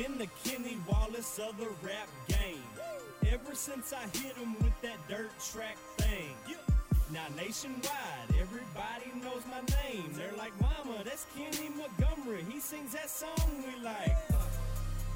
Been the Kenny Wallace of the rap game. Ever since I hit him with that dirt track thing. Now nationwide, everybody knows my name. They're like, Mama, that's Kenny Montgomery. He sings that song we like.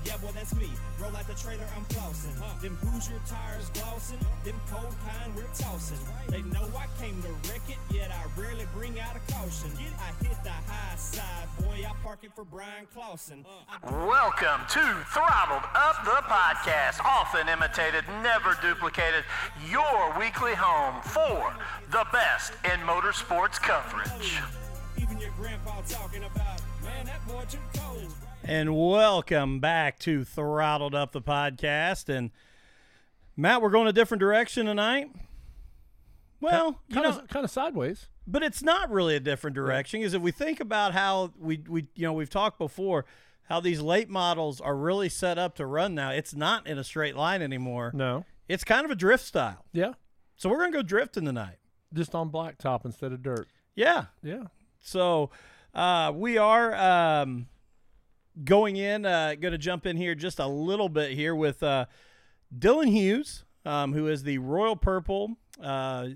Yeah, boy, that's me. Roll out the trailer, I'm flossing. Them Hoosier tires glossing. Them cold kind we're tossing. They know I came to wreck it, yet I rarely bring out a caution. I hit the high side, boy. I park it for Bryan Clauson. I Welcome to Throttled Up the Podcast, often imitated, never duplicated, your weekly home for the best in motorsports coverage. Even your grandpa talking about, man, that boy too cold. And welcome back to Throttled Up the Podcast. And Matt, we're going a different direction tonight. Well, you kind know, of kind of sideways. but it's not really a different direction because if we think about how we we you know we've talked before how these late models are really set up to run now it's not in a straight line anymore No, it's kind of a drift style yeah, so we're gonna go drifting tonight just on blacktop instead of dirt. yeah Yeah, so uh, we are um, going in uh, going to jump in here just a little bit here with uh, dylan hughes um, who is the royal purple uh,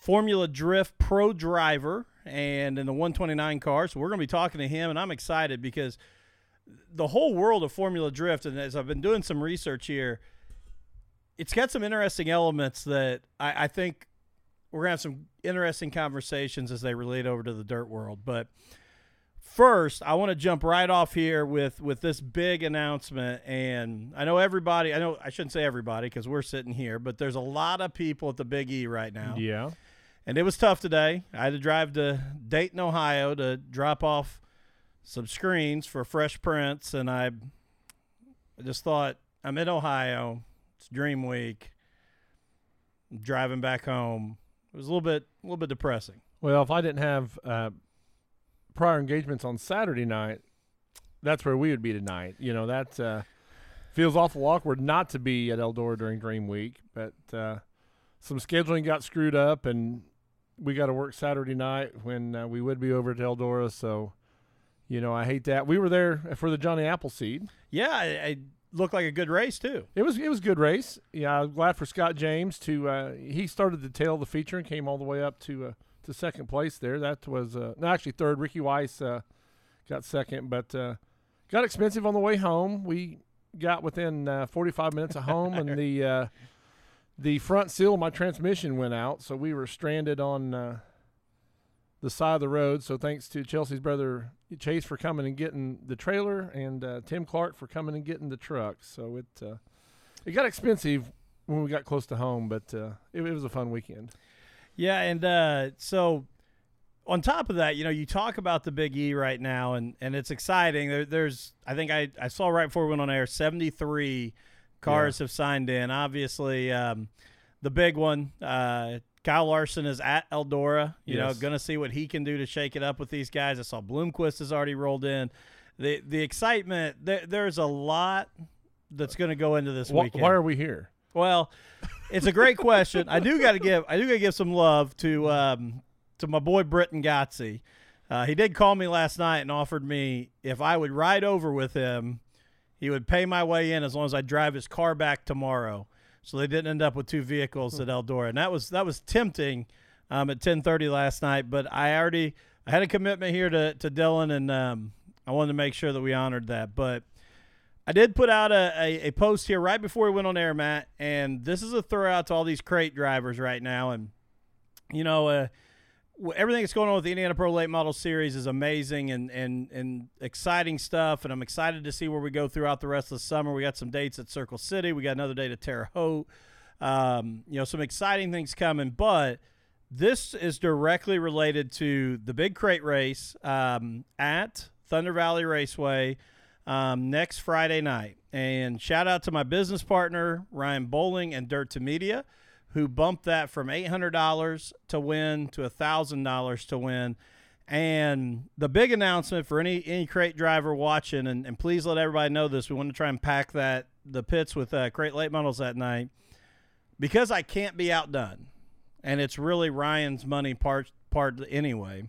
Formula Drift Pro driver and in the 129 car. So we're going to be talking to him, and I'm excited because the whole world of Formula Drift, and as I've been doing some research here, it's got some interesting elements that I, I think we're going to have some interesting conversations as they relate over to the dirt world. But first, I want to jump right off here with with this big announcement, and I know everybody. I know I shouldn't say everybody because we're sitting here, but there's a lot of people at the Big E right now yeah. and it was tough today. I had to drive to Dayton, Ohio, to drop off some screens for Fresh prints and I, I just thought I'm in Ohio. It's Dream Week. I'm driving back home. It was a little bit, a little bit depressing. Well, if I didn't have uh, prior engagements on Saturday night, that's where we would be tonight. You know, that uh, feels awful awkward not to be at Eldora during Dream Week, but uh, some scheduling got screwed up, and we got to work Saturday night when uh, we would be over at Eldora. So, you know, I hate that. We were there for the Johnny Appleseed. Yeah, I, I looked like a good race too. It was it was a good race. Yeah, I'm glad for Scott James to uh, he started the tail of the feature and came all the way up to uh, to second place there. That was uh, no actually third. Ricky Weiss uh, got second, but uh, got expensive on the way home. We got within uh, 45 minutes of home, and the uh, the front seal of my transmission went out, so we were stranded on uh, the side of the road. So thanks to Chelsea's brother Chase for coming and getting the trailer, and uh, Tim Clark for coming and getting the truck. So it uh, it got expensive when we got close to home, but uh, it, it was a fun weekend. Yeah, and uh, so on top of that, you know, you talk about the Big E right now, and and it's exciting. There, there's, I think I I saw right before we went on air, 73 cars have signed in. Obviously, um, the big one, uh, Kyle Larson is at Eldora. You know, going to see what he can do to shake it up with these guys. I saw Bloomquist has already rolled in. The the excitement there, there's a lot that's going to go into this weekend. why are we here? Well, it's a great question. I do got to give I do got to give some love to um, to my boy Britton Gotzi. Uh, he did call me last night and offered me if I would ride over with him, he would pay my way in as long as I drive his car back tomorrow. So they didn't end up with two vehicles at Eldora, and that was that was tempting um, at ten thirty last night. But I already I had a commitment here to to Dylan, and um, I wanted to make sure that we honored that. But I did put out a, a, a post here right before we went on air, Matt, and this is a throw out to all these crate drivers right now. And, you know, uh, everything that's going on with the Indiana Pro Late Model Series is amazing and, and, and exciting stuff. And I'm excited to see where we go throughout the rest of the summer. We got some dates at Circle City, we got another date at Terre Haute. Um, you know, some exciting things coming, but this is directly related to the big crate race um, at Thunder Valley Raceway um, next Friday night. And shout out to my business partner, Ryan Bowling and Dirt to Media, who bumped that from $800 to win to $1,000 to win. And the big announcement for any any crate driver watching, and, and please let everybody know this. We want to try and pack that the pits with uh, crate late models that night because I can't be outdone, and it's really Ryan's money part part anyway.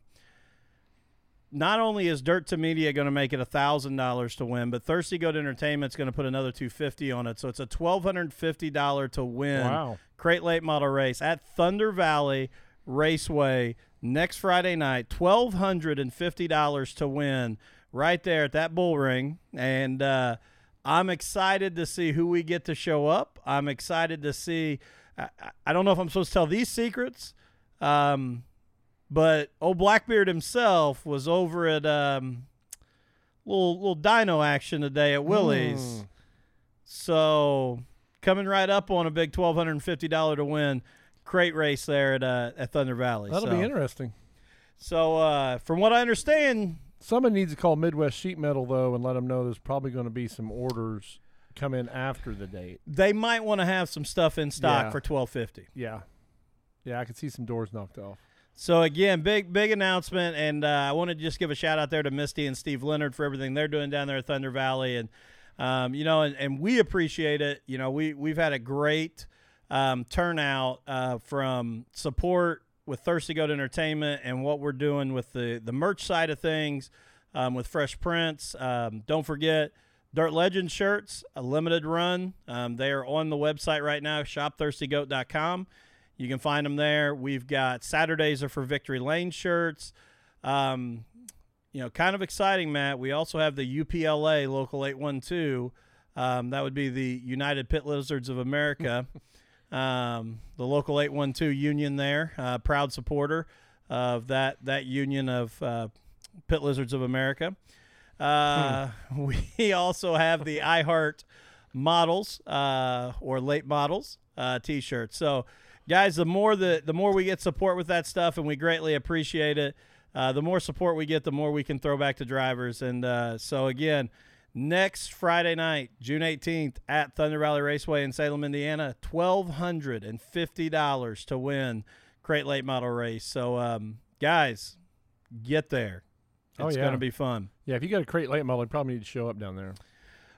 Not only is Dirt to Media going to make it thousand dollars to win, but Thirsty Goat Entertainment's going to put another two fifty on it, so it's a twelve hundred fifty dollar to win Wow. crate late model race at Thunder Valley Raceway next Friday night. Twelve hundred and fifty dollars to win right there at that bull ring, and uh, I'm excited to see who we get to show up. I'm excited to see. I, I- I don't know if I'm supposed to tell these secrets, um, but old Blackbeard himself was over at um, little little dyno action today at Willie's. Mm. So coming right up on a big twelve hundred and fifty dollar to win crate race there at uh, at Thunder Valley. That'll so, be interesting. So uh, from what I understand, Someone needs to call Midwest Sheet Metal though, and let them know there's probably going to be some orders come in after the date. they might want to have some stuff in stock Yeah. for twelve fifty. Yeah, yeah, I could see some doors knocked off. So again, big big announcement, and uh, I want to just give a shout out there to Misty and Steve Leonard for everything they're doing down there at Thunder Valley, and um, you know, and, and we appreciate it. You know, we we've had a great um, turnout uh, from support with Thirsty Goat Entertainment and what we're doing with the the merch side of things um, with Fresh Prints. Um, don't forget. Dirt Legend shirts, a limited run. Um, they are on the website right now, shopthirstygoat.com. You can find them there. We've got Saturdays are for Victory Lane shirts. Um, you know, kind of exciting, Matt. We also have the UPLA Local 812. Um, that would be the United Pit Lizards of America. um, the Local 812 union there, uh, proud supporter of that, that union of uh, Pit Lizards of America. Uh, We also have the iHeart models uh, or late models uh, t-shirts. So, guys, the more the the more we get support with that stuff, and we greatly appreciate it. Uh, the more support we get, the more we can throw back to drivers. And uh, so, again, next Friday night, June 18th, at Thunder Valley Raceway in Salem, Indiana, twelve hundred and fifty dollars to win crate late model race. So, um, guys, get there. Oh, It's yeah. going to be fun. Yeah, if you got a crate late model, you probably need to show up down there.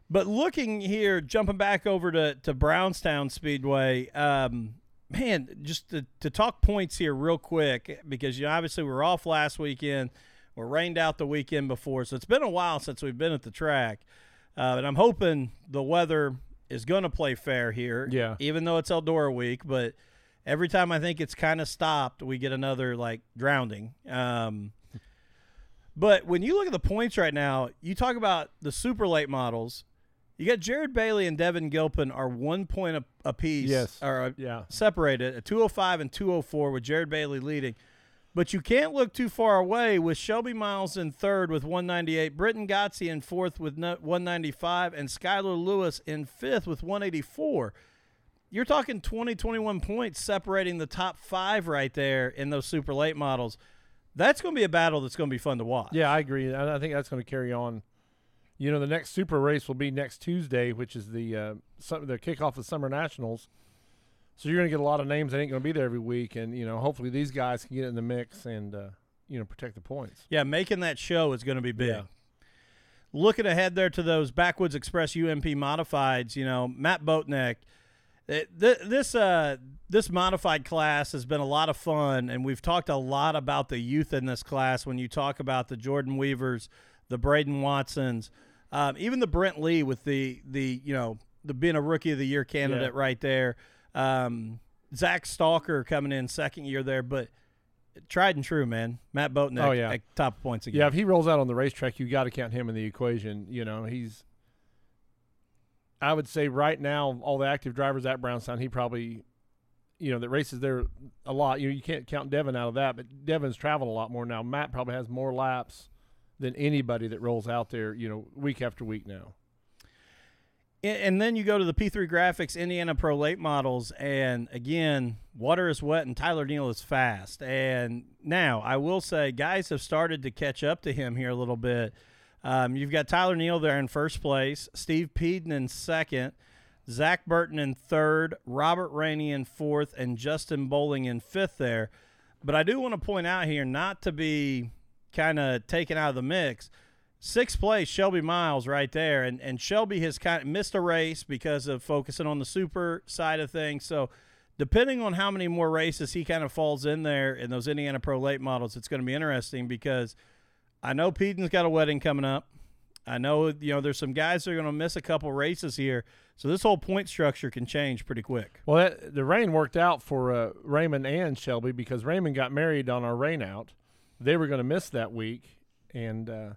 But looking here, jumping back over to, to Brownstown Speedway, um, man, just to, to talk points here real quick, because you know, obviously we were off last weekend. We're rained out the weekend before, so it's been a while since we've been at the track. Uh, and I'm hoping the weather is going to play fair here. Yeah. Even though it's Eldora week, but every time I think it's kind of stopped, we get another like drowning. Um, but when you look at the points right now, you talk about the super late models. You got Jared Bailey and Devin Gilpin are one point a, apiece. Yes. Or uh, Yeah. separated at 205 and 204 with Jared Bailey leading. But you can't look too far away with Shelby Miles in third with 198, Britton Gotzi in fourth with 195, and Skylar Lewis in fifth with 184. You're talking 20, 21 points separating the top five right there in those super late models. That's going to be a battle that's going to be fun to watch. Yeah, I agree. I think that's going to carry on. You know, the next super race will be next Tuesday, which is the uh, some, the kickoff of Summer Nationals. So you're going to get a lot of names that ain't going to be there every week, and you know, hopefully these guys can get in the mix and uh, you know protect the points. Yeah, making that show is going to be big. Yeah. Looking ahead there to those Backwoods Express UMP modifieds, you know, Matt Boatneck. it- th- this uh, this modified class has been a lot of fun, and we've talked a lot about the youth in this class. When you talk about the Jordan Weavers, the Braden Watsons, um, even the Brent Lee with the the you know the being a rookie of the year candidate right there. Um, Zach Stalker coming in second year there, but tried and true, man. Matt Boatneck Oh, yeah. at top points again. Yeah, if he rolls out on the racetrack, you got to count him in the equation. You know, he's. I would say right now, all the active drivers at Brownstown, he probably, you know, that races there a lot. You know, you can't count Devin out of that, but Devin's traveled a lot more now. Matt probably has more laps than anybody that rolls out there. You know, week after week now. And- then you go to the P3 Graphics Indiana Pro Late models, and again, water is wet and Tyler Neal is fast. And now I will say, guys have started to catch up to him here a little bit. Um, you've got Tyler Neal there in first place, Steve Peden in second, Zach Burton in third, Robert Rainey in fourth, and Justin Bowling in fifth there. But I do want to point out here, not to be kind of taken out of the mix, sixth place, Shelby Miles right there. And, and Shelby has kind of missed a race because of focusing on the super side of things. So depending on how many more races he kind of falls in there in those Indiana Pro late models, it's going to be interesting because I know Peden's got a wedding coming up. I know you know there's some guys that are going to miss a couple races here, so this whole point structure can change pretty quick. Well, that, the rain worked out for uh, Raymond and Shelby because Raymond got married on our rain out. They were going to miss that week, and uh,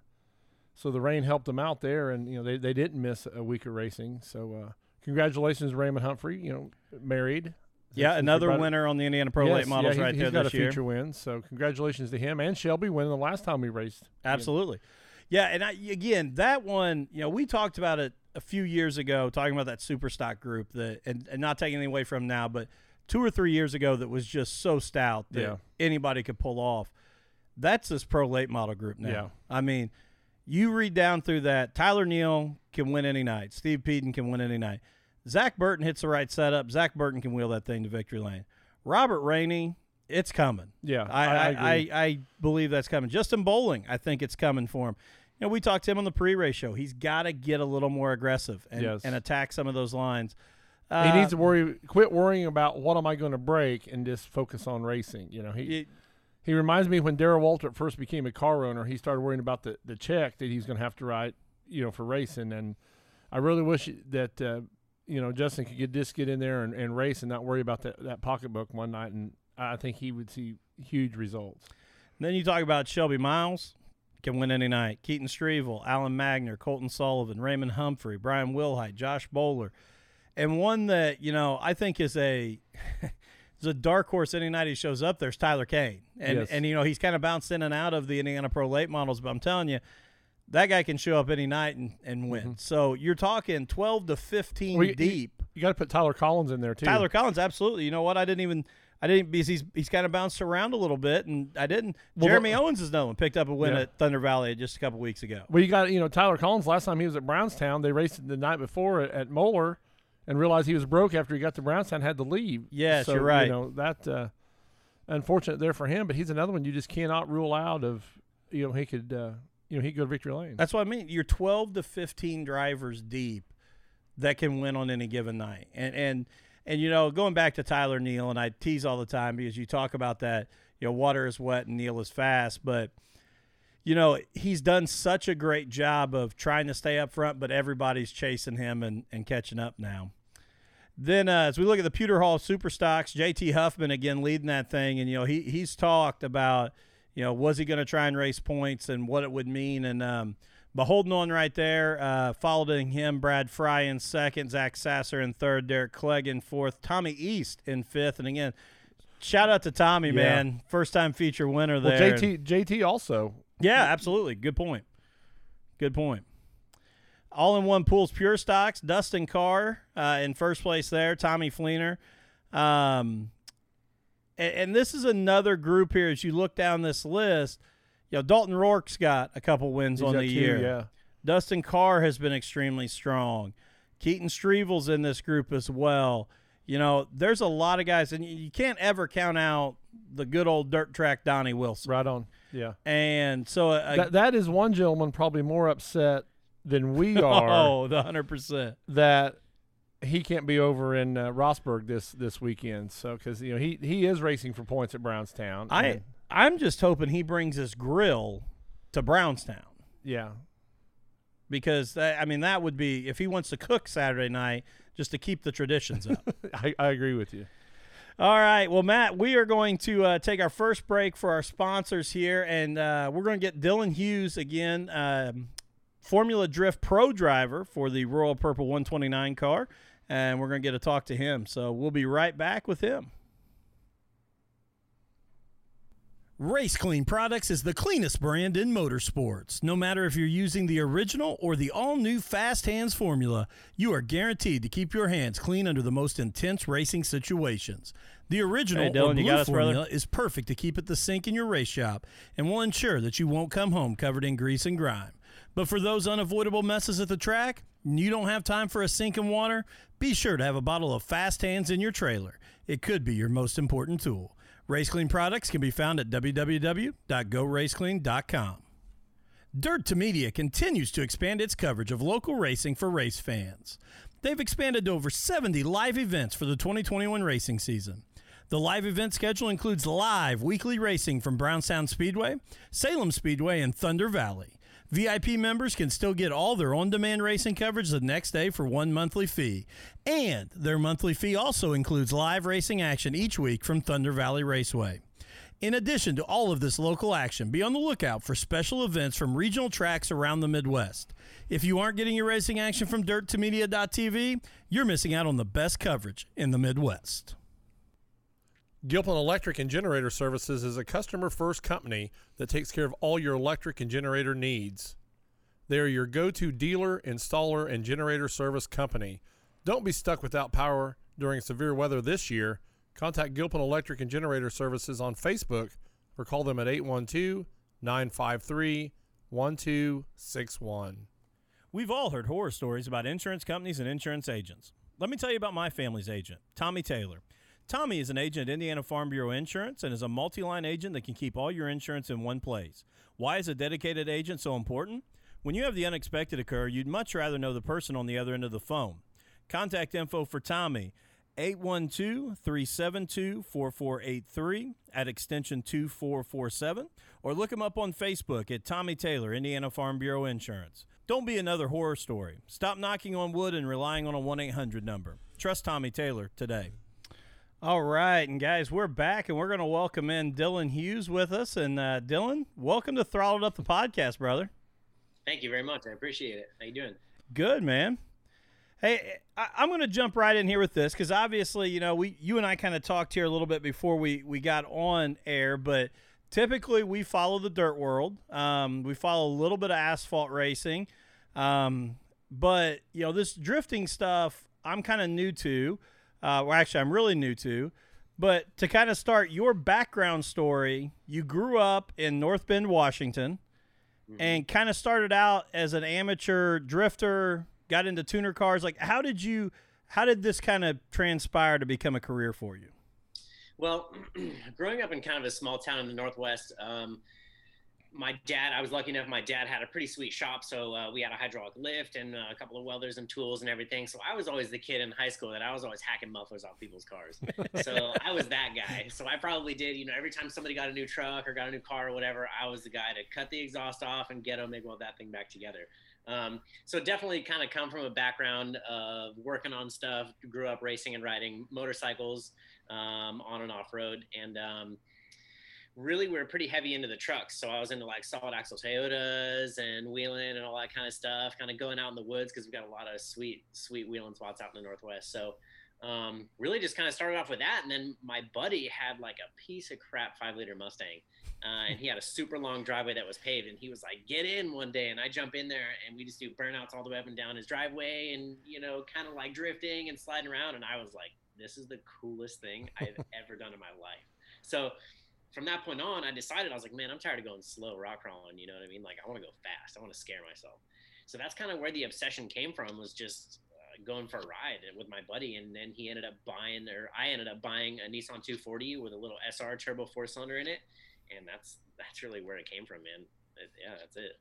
so the rain helped them out there, and you know they, they didn't miss a week of racing. So uh, congratulations, Raymond Humphrey. You know, married. Yeah, another winner on the Indiana Pro Yes, late models yeah, he- right he's there got this a year. future win. So congratulations to him and Shelby winning the last time we raced. Absolutely. Yeah, and I, again, that one, you know, we talked about it a few years ago, talking about that super stock group that, and, and not taking anything away from now, but two or three years ago that was just so stout that Yeah. anybody could pull off. That's this pro late model group now. Yeah. I mean, you read down through that. Tyler Neal can win any night. Steve Peden can win any night. Zach Burton hits the right setup. Zach Burton can wheel that thing to victory lane. Robert Rainey, it's coming. Yeah, I, I- I I. I, believe that's coming. Justin Bowling, I think it's coming for him. You know, we talked to him on the pre-race show. He's got to get a little more aggressive and, Yes. and attack some of those lines. he Uh, needs to worry, quit worrying about what am I going to break, and just focus on racing. You know, he it- he reminds me when Darrell Walter first became a car owner, he started worrying about the the check that he's going to have to write, you know, for racing. And I really wish that uh, you know Justin could get just get in there and, and race and not worry about that that pocketbook one night. And I think he would see huge results. then you talk about Shelby Miles, can win any night. Keaton Streville, Alan Magner, Colton Sullivan, Raymond Humphrey, Brian Wilhite, Josh Bowler, and one that you know I think is a a dark horse any night he shows up. There's Tyler Kane, and Yes. and you know he's kind of bounced in and out of the Indiana Pro late models, but I'm telling you. That guy can show up any night and, and win. So you're talking 12 to 15 Mm-hmm. Well, you- deep. You got to put Tyler Collins in there too. Tyler Collins, absolutely. You know what? I didn't even. I didn't because he's he's kind of bounced around a little bit, and I didn't. Well, Jeremy the- Owens is one. Picked up a win Yeah. at Thunder Valley just a couple weeks ago. Well, you got you know Tyler Collins. Last time he was at Brownstown, they raced the night before at, at Moeller, and realized he was broke after he got to Brownstown, had to leave. Yes, so, you're right. You know that uh, unfortunate there for him, but he's another one you just cannot rule out of. You know he could uh, you know he could go to victory lane. That's what I mean. You're 12 to 15 drivers deep that can win on any given night, and and and you know going back to Tyler Neal, and I tease all the time because you talk about that. You know, water is wet and Neal is fast, but you know he's done such a great job of trying to stay up front, but everybody's chasing him and and catching up now. Then, uh, as we look at the Pewter Hall Super Stocks, JT Huffman again leading that thing, and you know he he's talked about you know was he going to try and race points and what it would mean, and um, but holding on right there, uh, following him, Brad Fry in second, Zach Sasser in third, Derek Clegg in fourth, Tommy East in fifth, and again, shout out to Tommy, Yeah. man, first time feature winner well, there. JT JT also. Yeah, absolutely. Good point. Good point. All in one pools pure stocks. Dustin Carr uh, in first place there. Tommy Fleener. Um, and, and this is another group here as you look down this list. You know, Dalton Rourke's got a couple wins He's on the two, year. Yeah. Dustin Carr has been extremely strong. Keaton Streville's in this group as well. You know, there's a lot of guys, and you- you can't ever count out the good old dirt track Donnie Wilson. Right on. Yeah. And so, uh, that that is one gentleman probably more upset than we are Oh, the hundred percent. that he can't be over in uh, Rossburg this this weekend. So because you know he he is racing for points at Brownstown. I and- I'm just hoping he brings his grill to Brownstown yeah. because that, I mean that would be if he wants to cook Saturday night just to keep the traditions up. I, I agree with you. All right, well, Matt, we are going to uh, take our first break for our sponsors here, and uh, we're going to get Dylan Hughes again, um, Formula Drift Pro driver for the Royal Purple 129 car, and we're going to get a talk to him. So we'll be right back with him. Race Clean Products is the cleanest brand in motorsports. No matter if you're using the original or the all new Fast Hands formula, you are guaranteed to keep your hands clean under the most intense racing situations. The original Hey, Dylan, or blue got us, brother? formula is perfect to keep at the sink in your race shop and will ensure that you won't come home covered in grease and grime. But for those unavoidable messes at the track, and you don't have time for a sink in water, be sure to have a bottle of Fast Hands in your trailer. It could be your most important tool. Race Clean products can be found at www.goraceclean.com. Dirt to Media continues to expand its coverage of local racing for race fans. They've expanded to over 70 live events for the 2021 racing season. The live event schedule includes live weekly racing from Brownstown Speedway, Salem Speedway, and Thunder Valley. VIP members can still get all their on demand racing coverage the next day for one monthly fee. And their monthly fee also includes live racing action each week from Thunder Valley Raceway. In addition to all of this local action, be on the lookout for special events from regional tracks around the Midwest. If you aren't getting your racing action from dirt2media.tv, you're missing out on the best coverage in the Midwest. Gilpin Electric and Generator Services is a customer first company that takes care of all your electric and generator needs. They are your go to dealer, installer, and generator service company. Don't be stuck without power during severe weather this year. Contact Gilpin Electric and Generator Services on Facebook or call them at 812 953 1261. We've all heard horror stories about insurance companies and insurance agents. Let me tell you about my family's agent, Tommy Taylor. Tommy is an agent at Indiana Farm Bureau Insurance and is a multi line agent that can keep all your insurance in one place. Why is a dedicated agent so important? When you have the unexpected occur, you'd much rather know the person on the other end of the phone. Contact info for Tommy 812 372 4483 at extension 2447 or look him up on Facebook at Tommy Taylor, Indiana Farm Bureau Insurance. Don't be another horror story. Stop knocking on wood and relying on a 1 800 number. Trust Tommy Taylor today. All right, and guys, we're back, and we're going to welcome in Dylan Hughes with us. And uh, Dylan, welcome to Throttled Up the podcast, brother. Thank you very much. I appreciate it. How you doing? Good, man. Hey, I, am going to jump right in here with this because obviously, you know, we you and I kind of talked here a little bit before we we got on air, but typically we follow the dirt world. Um, we follow a little bit of asphalt racing, um, but you know, this drifting stuff I'm kind of new to uh, well, actually, I'm really new to. But to kind of start your background story, you grew up in North Bend, Washington, mm-hmm. and kind of started out as an amateur drifter, got into tuner cars. Like, how did you, how did this kind of transpire to become a career for you? Well, growing up in kind of a small town in the Northwest, um, my dad, I was lucky enough, my dad had a pretty sweet shop. So uh, we had a hydraulic lift and uh, a couple of welders and tools and everything. So I was always the kid in high school that I was always hacking mufflers off people's cars. so I was that guy. So I probably did, you know, every time somebody got a new truck or got a new car or whatever, I was the guy to cut the exhaust off and get them and weld that thing back together. Um, so definitely kind of come from a background of working on stuff, grew up racing and riding motorcycles um, on and off road. And, um, really we were pretty heavy into the trucks. So I was into like solid axle Toyotas and wheeling and all that kind of stuff, kind of going out in the woods because we've got a lot of sweet, sweet wheeling spots out in the Northwest. So um, really just kind of started off with that. And then my buddy had like a piece of crap five liter Mustang. Uh, and he had a super long driveway that was paved. And he was like, get in one day. And I jump in there and we just do burnouts all the way up and down his driveway and, you know, kind of like drifting and sliding around. And I was like, this is the coolest thing I've ever done in my life. So from that point on, I decided I was like, man, I'm tired of going slow rock crawling. You know what I mean? Like, I want to go fast. I want to scare myself. So that's kind of where the obsession came from. Was just uh, going for a ride with my buddy, and then he ended up buying, or I ended up buying a Nissan 240 with a little SR turbo four cylinder in it, and that's that's really where it came from, man. It, yeah, that's it.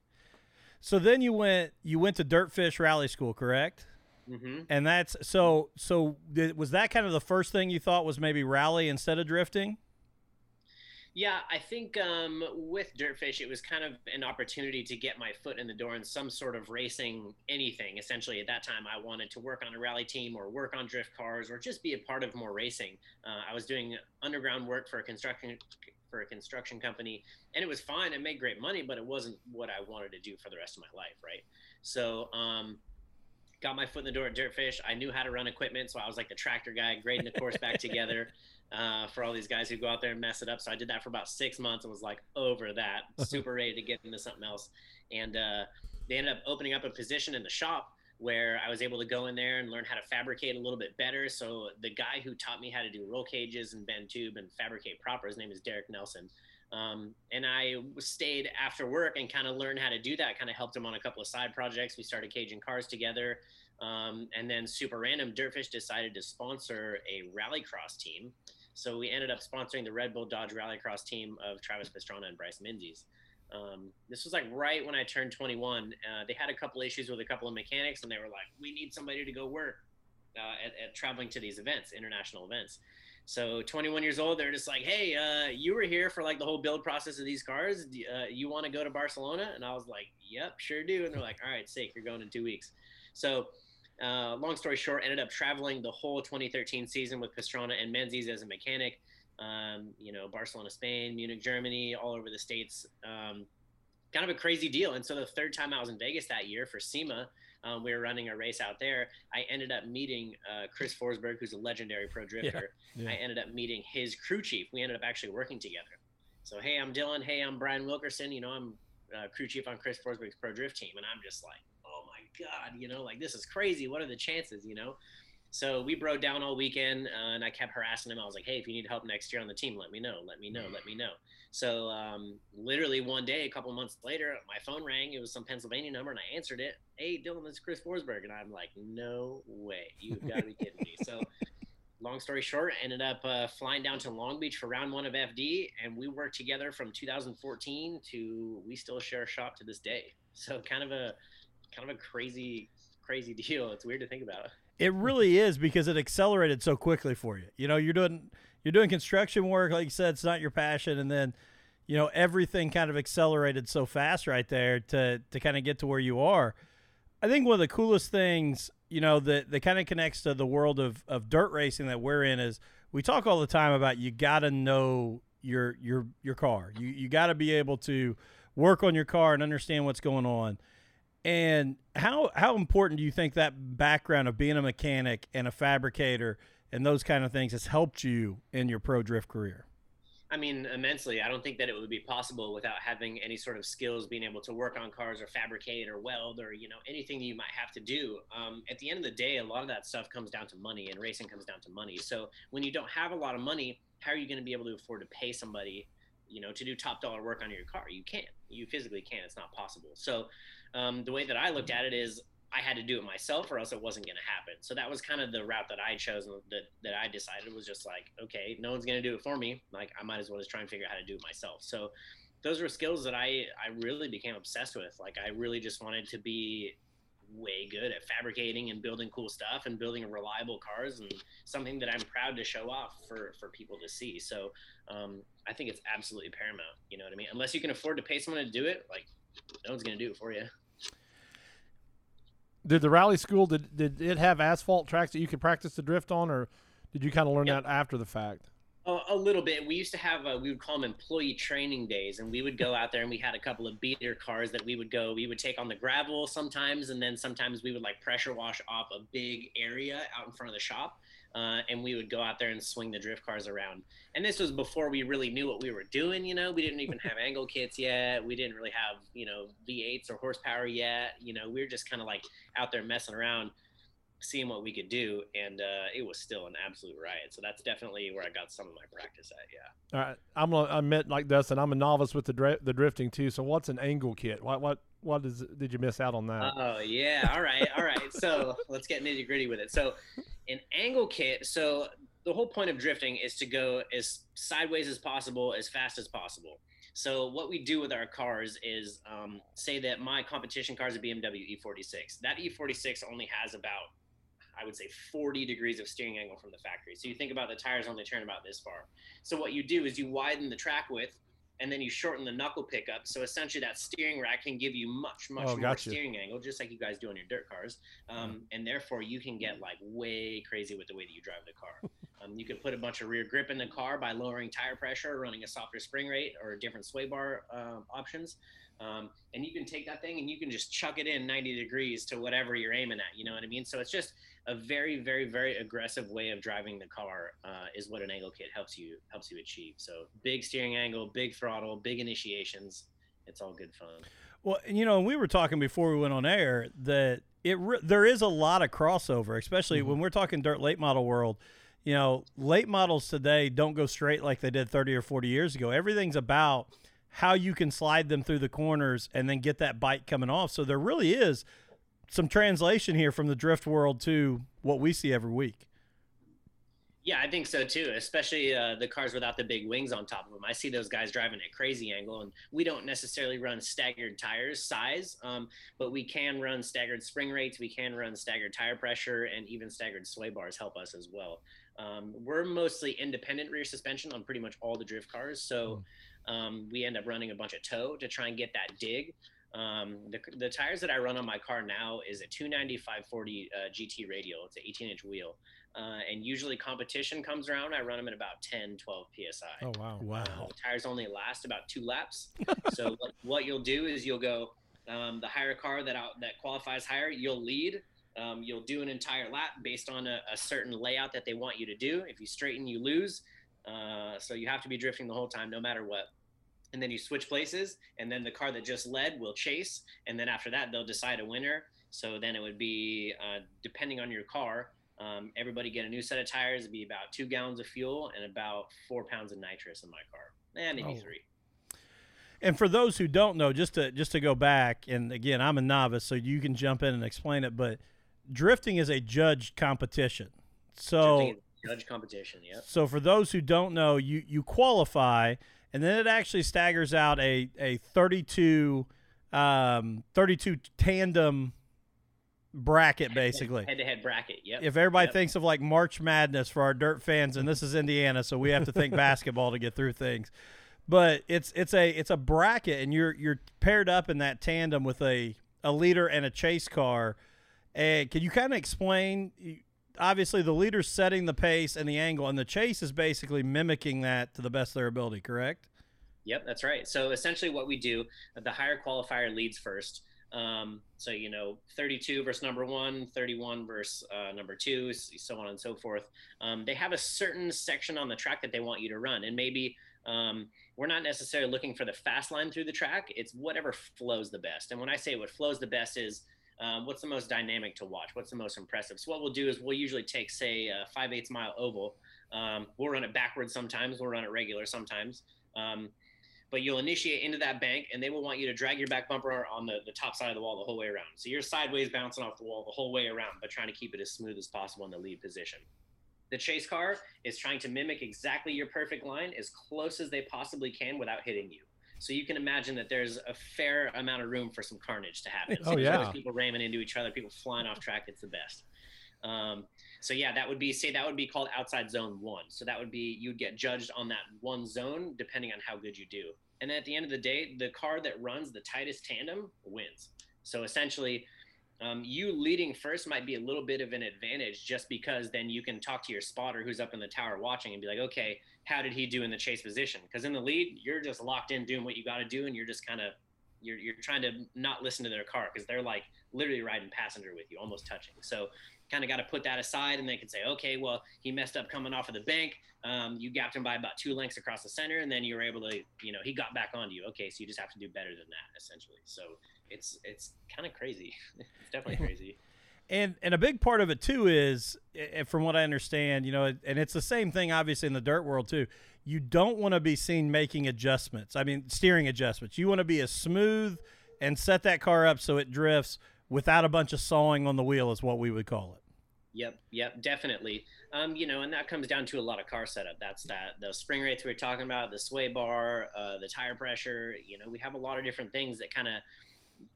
So then you went you went to Dirtfish Rally School, correct? Mm-hmm. And that's so so. Was that kind of the first thing you thought was maybe rally instead of drifting? Yeah, I think um, with Dirtfish, it was kind of an opportunity to get my foot in the door in some sort of racing anything. Essentially, at that time, I wanted to work on a rally team or work on drift cars or just be a part of more racing. Uh, I was doing underground work for a construction for a construction company, and it was fine. It made great money, but it wasn't what I wanted to do for the rest of my life, right? So. Um, got my foot in the door at Dirtfish. I knew how to run equipment, so I was like the tractor guy, grading the course back together uh, for all these guys who go out there and mess it up. So I did that for about six months and was like over that, super ready to get into something else. And uh, they ended up opening up a position in the shop where I was able to go in there and learn how to fabricate a little bit better. So the guy who taught me how to do roll cages and bend tube and fabricate proper, his name is Derek Nelson. Um, and I stayed after work and kind of learned how to do that. Kind of helped him on a couple of side projects. We started caging cars together. Um, and then super random, Dirtfish decided to sponsor a rallycross team. So we ended up sponsoring the Red Bull Dodge Rallycross team of Travis Pastrana and Bryce Menzies. Um, this was like right when I turned 21. Uh, they had a couple issues with a couple of mechanics, and they were like, "We need somebody to go work uh, at, at, traveling to these events, international events." So 21 years old, they're just like, "Hey, uh, you were here for like the whole build process of these cars. Uh, you want to go to Barcelona?" And I was like, "Yep, sure do." And they're like, "All right, sick. You're going in two weeks." So uh, long story short, ended up traveling the whole 2013 season with Pastrana and Menzies as a mechanic. Um, you know, Barcelona, Spain, Munich, Germany, all over the states. Um, kind of a crazy deal. And so the third time I was in Vegas that year for SEMA, um, we were running a race out there. I ended up meeting uh, Chris Forsberg, who's a legendary pro drifter. Yeah, yeah. I ended up meeting his crew chief. We ended up actually working together. So, hey, I'm Dylan. Hey, I'm Brian Wilkerson. You know, I'm uh, crew chief on Chris Forsberg's pro drift team. And I'm just like, oh my God, you know, like this is crazy. What are the chances, you know? So we broke down all weekend, uh, and I kept harassing him. I was like, "Hey, if you need help next year on the team, let me know. Let me know. Let me know." So um, literally one day, a couple months later, my phone rang. It was some Pennsylvania number, and I answered it. Hey, Dylan, this is Chris Forsberg, and I'm like, "No way! You've got to be kidding me!" So. Long story short, ended up uh, flying down to Long Beach for round one of FD, and we worked together from 2014 to we still share a shop to this day. So kind of a kind of a crazy, crazy deal. It's weird to think about. It really is because it accelerated so quickly for you. You know, you're doing you're doing construction work, like you said, it's not your passion, and then you know everything kind of accelerated so fast right there to to kind of get to where you are. I think one of the coolest things, you know, that that kind of connects to the world of of dirt racing that we're in is we talk all the time about you got to know your your your car. You you got to be able to work on your car and understand what's going on. And how how important do you think that background of being a mechanic and a fabricator and those kind of things has helped you in your pro drift career? I mean, immensely. I don't think that it would be possible without having any sort of skills, being able to work on cars or fabricate or weld or you know anything you might have to do. Um, at the end of the day, a lot of that stuff comes down to money, and racing comes down to money. So when you don't have a lot of money, how are you going to be able to afford to pay somebody, you know, to do top dollar work on your car? You can't. You physically can't. It's not possible. So um, the way that I looked at it is I had to do it myself or else it wasn't going to happen. So that was kind of the route that I chose and that, that I decided was just like, okay, no one's going to do it for me. Like I might as well just try and figure out how to do it myself. So those were skills that I, I really became obsessed with. Like I really just wanted to be way good at fabricating and building cool stuff and building reliable cars and something that I'm proud to show off for, for people to see. So um, I think it's absolutely paramount. You know what I mean? Unless you can afford to pay someone to do it, like no one's going to do it for you. Did the rally school did did it have asphalt tracks that you could practice the drift on, or did you kind of learn yep. that after the fact? Uh, a little bit. We used to have uh, we would call them employee training days, and we would go out there and we had a couple of beater cars that we would go. We would take on the gravel sometimes, and then sometimes we would like pressure wash off a big area out in front of the shop uh, and we would go out there and swing the drift cars around. And this was before we really knew what we were doing. You know, we didn't even have angle kits yet. We didn't really have you know V8s or horsepower yet. You know, we were just kind of like out there messing around, seeing what we could do, and uh, it was still an absolute riot. So that's definitely where I got some of my practice at. Yeah. All right, I'm gonna admit like this, and I'm a novice with the dri- the drifting too. So what's an angle kit? What what what is did you miss out on that? Oh yeah, all right, all right. So let's get nitty gritty with it. So an angle kit. So the whole point of drifting is to go as sideways as possible, as fast as possible. So what we do with our cars is um, say that my competition car is a BMW E46. That E46 only has about I would say 40 degrees of steering angle from the factory. So you think about the tires only turn about this far. So what you do is you widen the track width and then you shorten the knuckle pickup. So essentially, that steering rack can give you much, much oh, more steering angle, just like you guys do on your dirt cars. Um, yeah. And therefore, you can get like way crazy with the way that you drive the car. um, you can put a bunch of rear grip in the car by lowering tire pressure, running a softer spring rate, or different sway bar uh, options. Um, and you can take that thing and you can just chuck it in 90 degrees to whatever you're aiming at. You know what I mean? So it's just a very, very, very aggressive way of driving the car uh, is what an angle kit helps you helps you achieve. So big steering angle, big throttle, big initiations. It's all good fun. Well, you know, we were talking before we went on air that it re- there is a lot of crossover, especially mm-hmm. when we're talking dirt late model world you know, late models today don't go straight like they did 30 or 40 years ago. Everything's about how you can slide them through the corners and then get that bite coming off. So there really is some translation here from the drift world to what we see every week. Yeah, I think so too. Especially uh, the cars without the big wings on top of them. I see those guys driving at crazy angle, and we don't necessarily run staggered tires size, um, but we can run staggered spring rates. We can run staggered tire pressure, and even staggered sway bars help us as well. Um, we're mostly independent rear suspension on pretty much all the drift cars, so um, we end up running a bunch of toe to try and get that dig. Um, the, the tires that I run on my car now is a 290 540 uh, GT radial. It's an 18 inch wheel. Uh, and usually competition comes around. I run them at about 10, 12 psi. Oh wow. Wow. Uh, the tires only last about two laps. so what, what you'll do is you'll go um, the higher car that out, that qualifies higher. You'll lead. Um, you'll do an entire lap based on a, a, certain layout that they want you to do. If you straighten, you lose. Uh, so you have to be drifting the whole time, no matter what. And then you switch places, and then the car that just led will chase. And then after that, they'll decide a winner. So then it would be uh, depending on your car. Um, everybody get a new set of tires. It'd be about two gallons of fuel and about four pounds of nitrous in my car. Eh, maybe Oh. three. And for those who don't know, just to just to go back, and again, I'm a novice, so you can jump in and explain it. But drifting is a judged competition. So Drifting is a judge competition. yeah. So for those who don't know, you you qualify, and then it actually staggers out a a 32 um 32 tandem bracket basically. Head to head bracket. Yep. If everybody Yep. thinks of like March Madness for our dirt fans, and this is Indiana, so we have to think basketball to get through things. But it's it's a it's a bracket, and you're you're paired up in that tandem with a a leader and a chase car. And can you kind of explain? Obviously, the leader's setting the pace and the angle, and the chase is basically mimicking that to the best of their ability. Correct? Yep, that's right. So essentially, what we do, the higher qualifier leads first. Um, so you know, 32 versus number one, 31 versus uh, number two, so on and so forth. Um, they have a certain section on the track that they want you to run, and maybe um, we're not necessarily looking for the fast line through the track. It's whatever flows the best. And when I say what flows the best is um, what's the most dynamic to watch? What's the most impressive? So what we'll do is we'll usually take, say, a five eighths mile oval. Um, we'll run it backwards sometimes. We'll run it regular sometimes. Um, but you'll initiate into that bank and they will want you to drag your back bumper on the, the top side of the wall the whole way around. So you're sideways bouncing off the wall the whole way around, but trying to keep it as smooth as possible in the lead position. The chase car is trying to mimic exactly your perfect line as close as they possibly can without hitting you. So you can imagine that there's a fair amount of room for some carnage to happen. Oh, yeah. there's People ramming into each other, people flying off track. It's the best. Um, so yeah, that would be say that would be called outside zone one. So that would be you'd get judged on that one zone depending on how good you do. And at the end of the day, the car that runs the tightest tandem wins. So essentially, um, you leading first might be a little bit of an advantage just because then you can talk to your spotter who's up in the tower watching and be like, okay, how did he do in the chase position? Because in the lead, you're just locked in doing what you got to do, and you're just kind of you're you're trying to not listen to their car because they're like literally riding passenger with you, almost touching. So kind of got to put that aside, and they can say, okay, well, he messed up coming off of the bank. Um, you gapped him by about two lengths across the center, and then you were able to, you know, he got back onto you. Okay, so you just have to do better than that, essentially. So it's it's kind of crazy. it's definitely crazy. And and a big part of it too is, from what I understand, you know, and it's the same thing obviously in the dirt world too. You don't want to be seen making adjustments. I mean, steering adjustments. You want to be as smooth and set that car up so it drifts without a bunch of sawing on the wheel, is what we would call it. Yep, yep, definitely. Um, you know, and that comes down to a lot of car setup. That's that the spring rates we were talking about, the sway bar, uh, the tire pressure. You know, we have a lot of different things that kind of.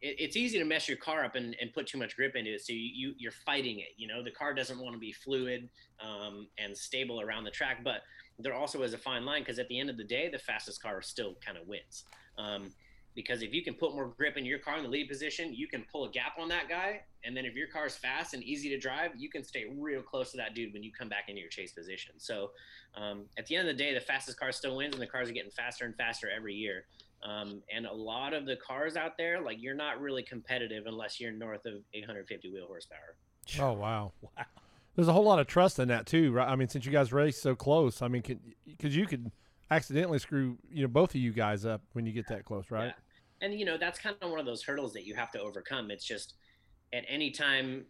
It, it's easy to mess your car up and, and put too much grip into it, so you, you you're fighting it. You know, the car doesn't want to be fluid um, and stable around the track, but there also is a fine line because at the end of the day, the fastest car still kind of wins. Um, because if you can put more grip in your car in the lead position, you can pull a gap on that guy. And then if your car's fast and easy to drive, you can stay real close to that dude when you come back into your chase position. So um, at the end of the day, the fastest car still wins, and the cars are getting faster and faster every year. Um, and a lot of the cars out there, like you're not really competitive unless you're north of 850 wheel horsepower. Oh wow. Wow. There's a whole lot of trust in that too, right? I mean, since you guys race so close, I mean, because you could accidentally screw you know both of you guys up when you get that close, right? Yeah. And you know that's kind of one of those hurdles that you have to overcome. It's just at any time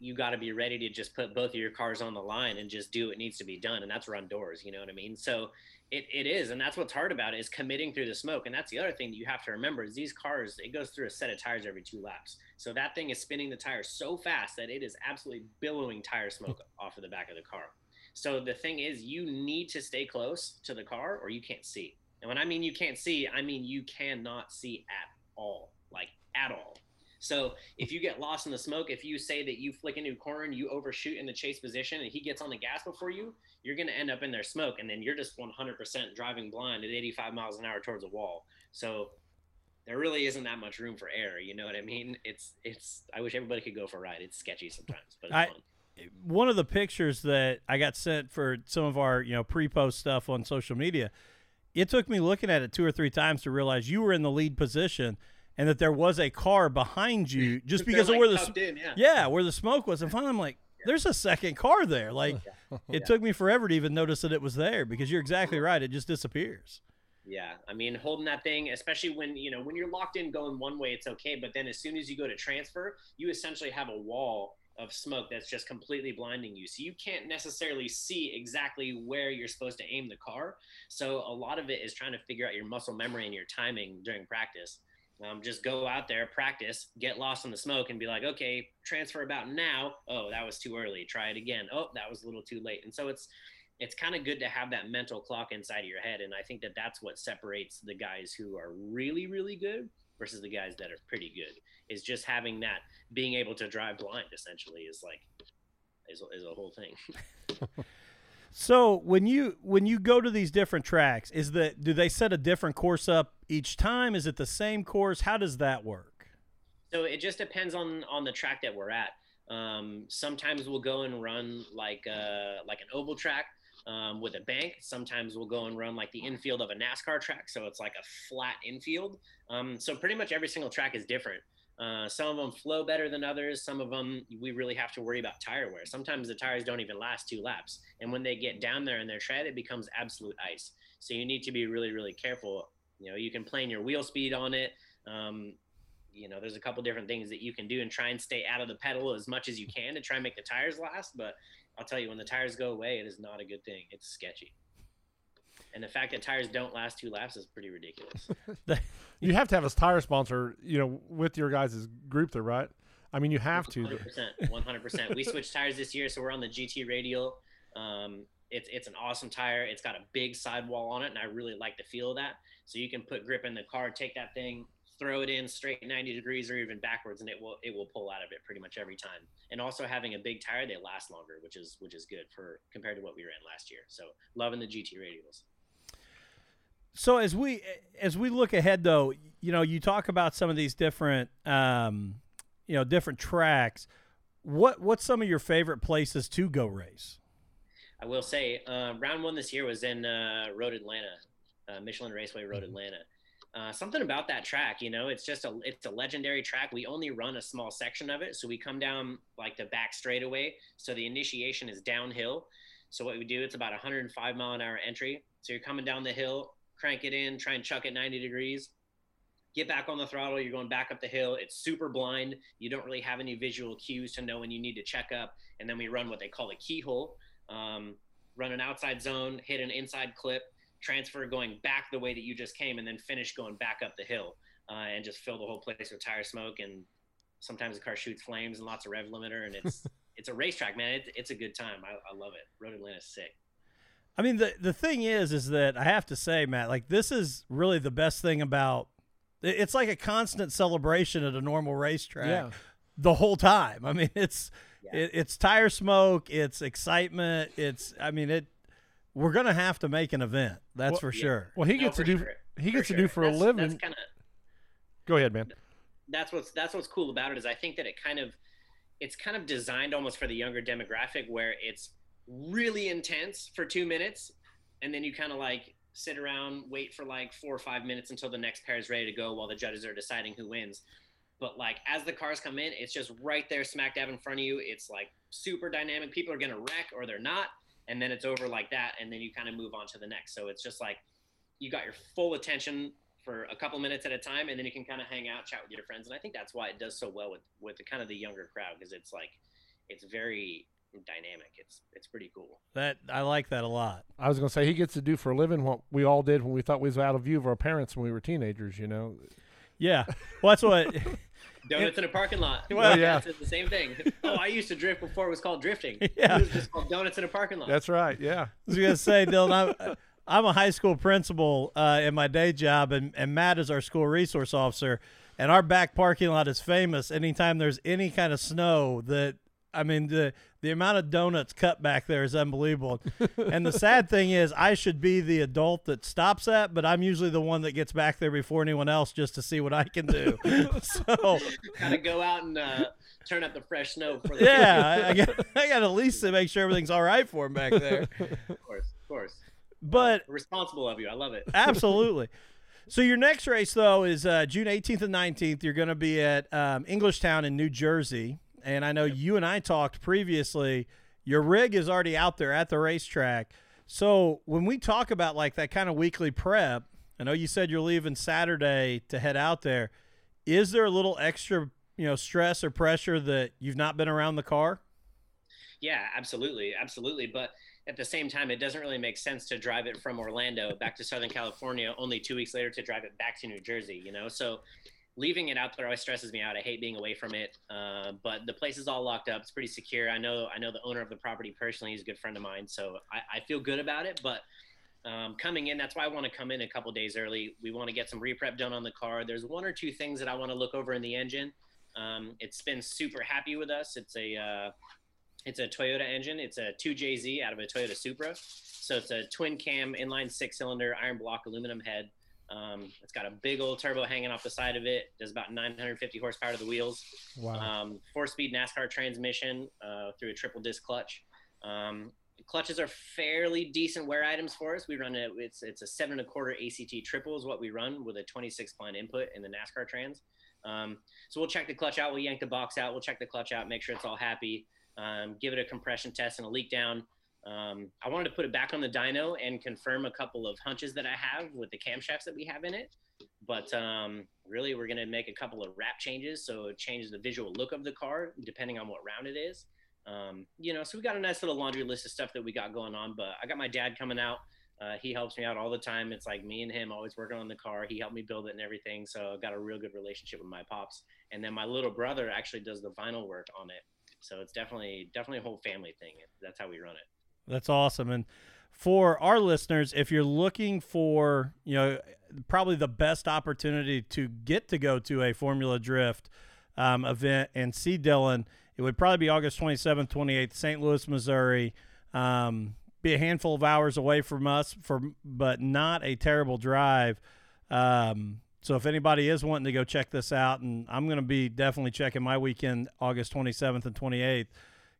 you got to be ready to just put both of your cars on the line and just do what needs to be done and that's run doors you know what i mean so it, it is and that's what's hard about it is committing through the smoke and that's the other thing that you have to remember is these cars it goes through a set of tires every two laps. So that thing is spinning the tires so fast that it is absolutely billowing tire smoke off of the back of the car. So the thing is you need to stay close to the car or you can't see. And when i mean you can't see i mean you cannot see at all like at all so if you get lost in the smoke, if you say that you flick into a corner and you overshoot in the chase position and he gets on the gas before you, you're going to end up in their smoke. And then you're just 100% driving blind at 85 miles an hour towards a wall. So there really isn't that much room for error. You know what I mean? It's, it's, I wish everybody could go for a ride. It's sketchy sometimes, but it's I, fun. One of the pictures that I got sent for some of our, you know, pre-post stuff on social media, it took me looking at it two or three times to realize you were in the lead position and that there was a car behind you just because They're, of where the like, in, yeah. yeah where the smoke was and finally i'm like there's a second car there like it took me forever to even notice that it was there because you're exactly right it just disappears Yeah, I mean, holding that thing, especially when you know when you're locked in going one way, it's okay. But then as soon as you go to transfer, you essentially have a wall of smoke that's just completely blinding you. So you can't necessarily see exactly where you're supposed to aim the car. So a lot of it is trying to figure out your muscle memory and your timing during practice. Um, just go out there, practice, get lost in the smoke, and be like, okay, transfer about now. Oh, that was too early. Try it again. Oh, that was a little too late. And so it's it's kind of good to have that mental clock inside of your head and i think that that's what separates the guys who are really really good versus the guys that are pretty good is just having that being able to drive blind essentially is like is, is a whole thing so when you when you go to these different tracks is that do they set a different course up each time is it the same course how does that work so it just depends on on the track that we're at um, sometimes we'll go and run like uh, like an oval track um, with a bank. Sometimes we'll go and run like the infield of a NASCAR track, so it's like a flat infield. Um, so pretty much every single track is different. Uh, some of them flow better than others. Some of them we really have to worry about tire wear. Sometimes the tires don't even last two laps, and when they get down there and they're tread, it becomes absolute ice. So you need to be really really careful. You know, you can plan your wheel speed on it. Um, you know, there's a couple different things that you can do and try and stay out of the pedal as much as you can to try and make the tires last. But I'll tell you, when the tires go away, it is not a good thing. It's sketchy. And the fact that tires don't last two laps is pretty ridiculous. You have to have a tire sponsor, you know, with your guys' group there, right? I mean, you have to. 100%. 100%. we switched tires this year, so we're on the GT Radial. Um, it's it's an awesome tire. It's got a big sidewall on it, and I really like the feel of that. So you can put grip in the car, take that thing, throw it in straight 90 degrees or even backwards, and it will it will pull out of it pretty much every time. And also having a big tire, they last longer, which is which is good for compared to what we ran last year. So loving the GT Radials. So as we as we look ahead, though, you know, you talk about some of these different, um, you know, different tracks. What what's some of your favorite places to go race? I will say, uh, round one this year was in uh, Road Atlanta, uh, Michelin Raceway Road Atlanta. Uh, something about that track, you know, it's just a it's a legendary track. We only run a small section of it, so we come down like the back straightaway. So the initiation is downhill. So what we do, it's about 105 mile an hour entry. So you're coming down the hill, crank it in, try and chuck it 90 degrees. Get back on the throttle. You're going back up the hill. It's super blind. You don't really have any visual cues to know when you need to check up. And then we run what they call a keyhole. Um, run an outside zone, hit an inside clip, transfer going back the way that you just came, and then finish going back up the hill uh, and just fill the whole place with tire smoke. And sometimes the car shoots flames and lots of rev limiter, and it's it's a racetrack, man. It, it's a good time. I, I love it. Road Atlanta's sick. I mean, the the thing is, is that I have to say, Matt, like this is really the best thing about. It's like a constant celebration at a normal racetrack Yeah. the whole time. I mean, it's Yeah. it, it's tire smoke, it's excitement, it's. I mean, it. We're gonna have to make an event. That's Well- for Yeah. sure. Well, he No, gets to do. sure. He gets to do for a living. That's kind of Go ahead, man. that's what's that's what's cool about it is I think that it kind of it's kind of designed almost for the younger demographic where it's really intense for two minutes and then you kind of like sit around wait for like four or five minutes until the next pair is ready to go while the judges are deciding who wins. But like as the cars come in it's just right there smack dab in front of you. It's like super dynamic. People are gonna wreck or they're not and then it's over like that and then you kind of move on to the next. So it's just like you got your full attention for a couple minutes at a time and then you can kind of hang out chat with your friends and i think that's why it does so well with with the kind of the younger crowd because it's like it's very dynamic. It's it's pretty cool. That I like that a lot. I was gonna say he gets to do for a living what we all did when we thought we was out of view of our parents when we were teenagers. You know, Yeah. Well, that's what. Donuts in a parking lot. Well, yeah. It's the same thing. Oh, I used to drift before it was called drifting. Yeah. It was just called donuts in a parking lot. that's right. Yeah, I was gonna say, Dylan, I'm, I'm a high school principal uh, in my day job, and, and Matt is our school resource officer. And our back parking lot is famous. Anytime there's any kind of snow, that I mean, the the amount of donuts cut back there is unbelievable. and the sad thing is, I should be the adult that stops that, but I'm usually the one that gets back there before anyone else just to see what I can do. so Gotta go out and uh, turn up the fresh snow for the yeah, I, I got I got at least to make sure everything's all right for him back there. Of course, of course. But Responsible of you. I love it. Absolutely. So your next race though is uh, June 18th and 19th. You're going to be at um, Englishtown in New Jersey, and I know you and I talked previously. Your rig is already out there at the racetrack. So when we talk about like that kind of weekly prep, I know you said you're leaving Saturday to head out there. Is there a little extra, you know, stress or pressure that you've not been around the car? Yeah, absolutely, absolutely. But at the same time, it doesn't really make sense to drive it from Orlando back to Southern California only two weeks later to drive it back to New Jersey. You know, so leaving it out there always stresses me out. I hate being away from it. Uh, but the place is all locked up. It's pretty secure. I know. I know the owner of the property personally. He's a good friend of mine, so I, I feel good about it. But um, coming in, that's why I want to come in a couple days early. We want to get some reprep done on the car. There's one or two things that I want to look over in the engine. Um, it's been super happy with us. It's a uh, it's a Toyota engine. It's a 2JZ out of a Toyota Supra. So it's a twin cam inline six cylinder iron block aluminum head. Um, it's got a big old turbo hanging off the side of it. Does about 950 horsepower to the wheels. wow. Um, four speed NASCAR transmission uh, through a triple disc clutch. Um, clutches are fairly decent wear items for us. We run it. It's it's a seven and a quarter ACT triple is what we run with a 26 spline input in the NASCAR trans. Um, so we'll check the clutch out. We'll yank the box out. We'll check the clutch out. Make sure it's all happy. Um, give it a compression test and a leak down. Um, I wanted to put it back on the dyno and confirm a couple of hunches that I have with the camshafts that we have in it. But um, really, we're going to make a couple of wrap changes so it changes the visual look of the car depending on what round it is. Um, you know, so we got a nice little laundry list of stuff that we got going on. But I got my dad coming out. Uh, he helps me out all the time. It's like me and him always working on the car. He helped me build it and everything. So I've got a real good relationship with my pops. And then my little brother actually does the vinyl work on it. So it's definitely definitely a whole family thing. That's how we run it. That's awesome. And for our listeners, if you're looking for, you know, probably the best opportunity to get to go to a Formula Drift um, event and see Dylan, it would probably be August 27th, 28th, St. Louis, Missouri. Um, be a handful of hours away from us, for but not a terrible drive. Um, so if anybody is wanting to go check this out, and I'm going to be definitely checking my weekend, August 27th and 28th,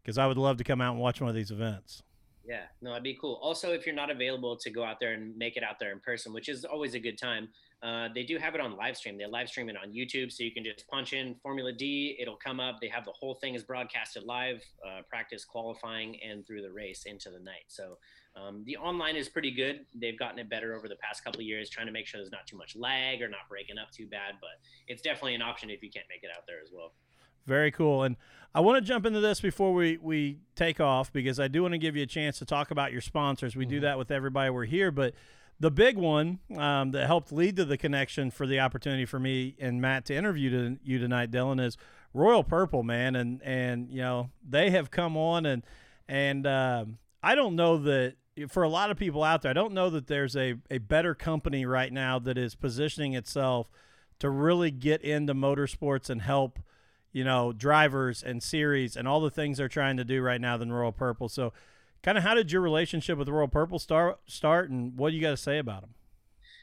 because I would love to come out and watch one of these events. Yeah, no, that'd be cool. Also, if you're not available to go out there and make it out there in person, which is always a good time, uh, they do have it on live stream. They live stream it on YouTube, so you can just punch in Formula D. It'll come up. They have the whole thing is broadcasted live, uh, practice, qualifying, and through the race into the night. So um, the online is pretty good. They've gotten it better over the past couple of years, trying to make sure there's not too much lag or not breaking up too bad. But it's definitely an option if you can't make it out there as well. Very cool. And I want to jump into this before we, we take off because I do want to give you a chance to talk about your sponsors. We do that with everybody we're here, but the big one um, that helped lead to the connection for the opportunity for me and Matt to interview to, you tonight, Dylan, is Royal Purple, man. And, and, you know, they have come on and, and um, I don't know that for a lot of people out there, I don't know that there's a, a better company right now that is positioning itself to really get into motorsports and help – you know, drivers and series and all the things they're trying to do right now than Royal Purple. So, kind of how did your relationship with Royal Purple start, start and what do you got to say about them?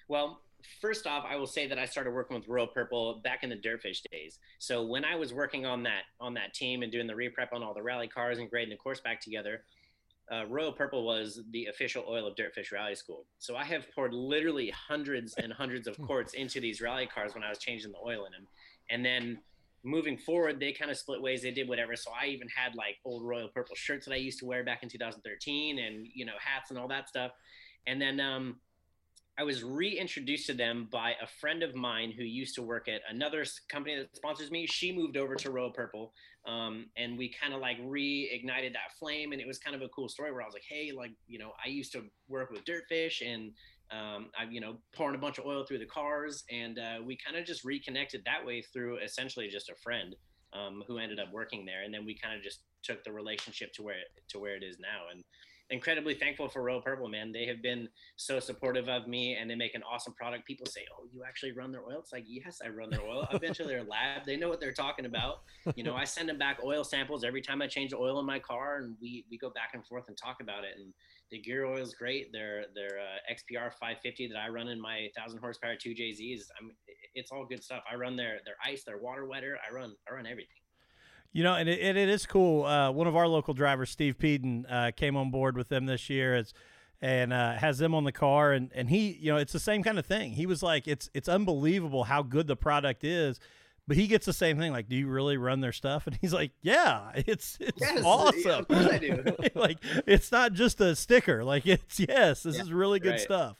Well, first off, I will say that I started working with Royal Purple back in the Dirtfish days. So when I was working on that on that team and doing the reprep on all the rally cars and grading the course back together, uh, Royal Purple was the official oil of Dirtfish Rally School. So I have poured literally hundreds and hundreds of quarts into these rally cars when I was changing the oil in them, and then moving forward, they kind of split ways. They did whatever. So I even had like old royal purple shirts that I used to wear back in 2013 and, you know, hats and all that stuff. And then um, I was reintroduced to them by a friend of mine who used to work at another company that sponsors me. She moved over to Royal Purple, um, and we kind of like reignited that flame. And it was kind of a cool story where I was like, "Hey, like you know, I used to work with Dirtfish, and um, I, you know, pouring a bunch of oil through the cars, and uh, we kind of just reconnected that way through essentially just a friend um, who ended up working there, and then we kind of just took the relationship to where to where it is now, and incredibly thankful for Royal Purple, man. They have been so supportive of me and they make an awesome product. People say, Oh, you actually run their oil? It's like, yes, I run their oil. I've been to their lab. They know what they're talking about. You know, I send them back oil samples every time I change the oil in my car and we, we go back and forth and talk about it. And the gear oil is great. Their, their uh, XPR 550 that I run in my thousand horsepower 2JZs, I'm, it's all good stuff. I run their, their ice, their water wetter. I run, I run everything. You know, and it, it, it is cool. Uh, one of our local drivers, Steve Peden, uh, came on board with them this year as, and uh, has them on the car. And, and he, you know, it's the same kind of thing. He was like, it's it's unbelievable how good the product is. But he gets the same thing. Like, do you really run their stuff? And he's like, yeah, it's it's Yes, awesome. yeah, of course I do. like, it's not just a sticker. Like, it's yes, this Yeah, is really good right. stuff.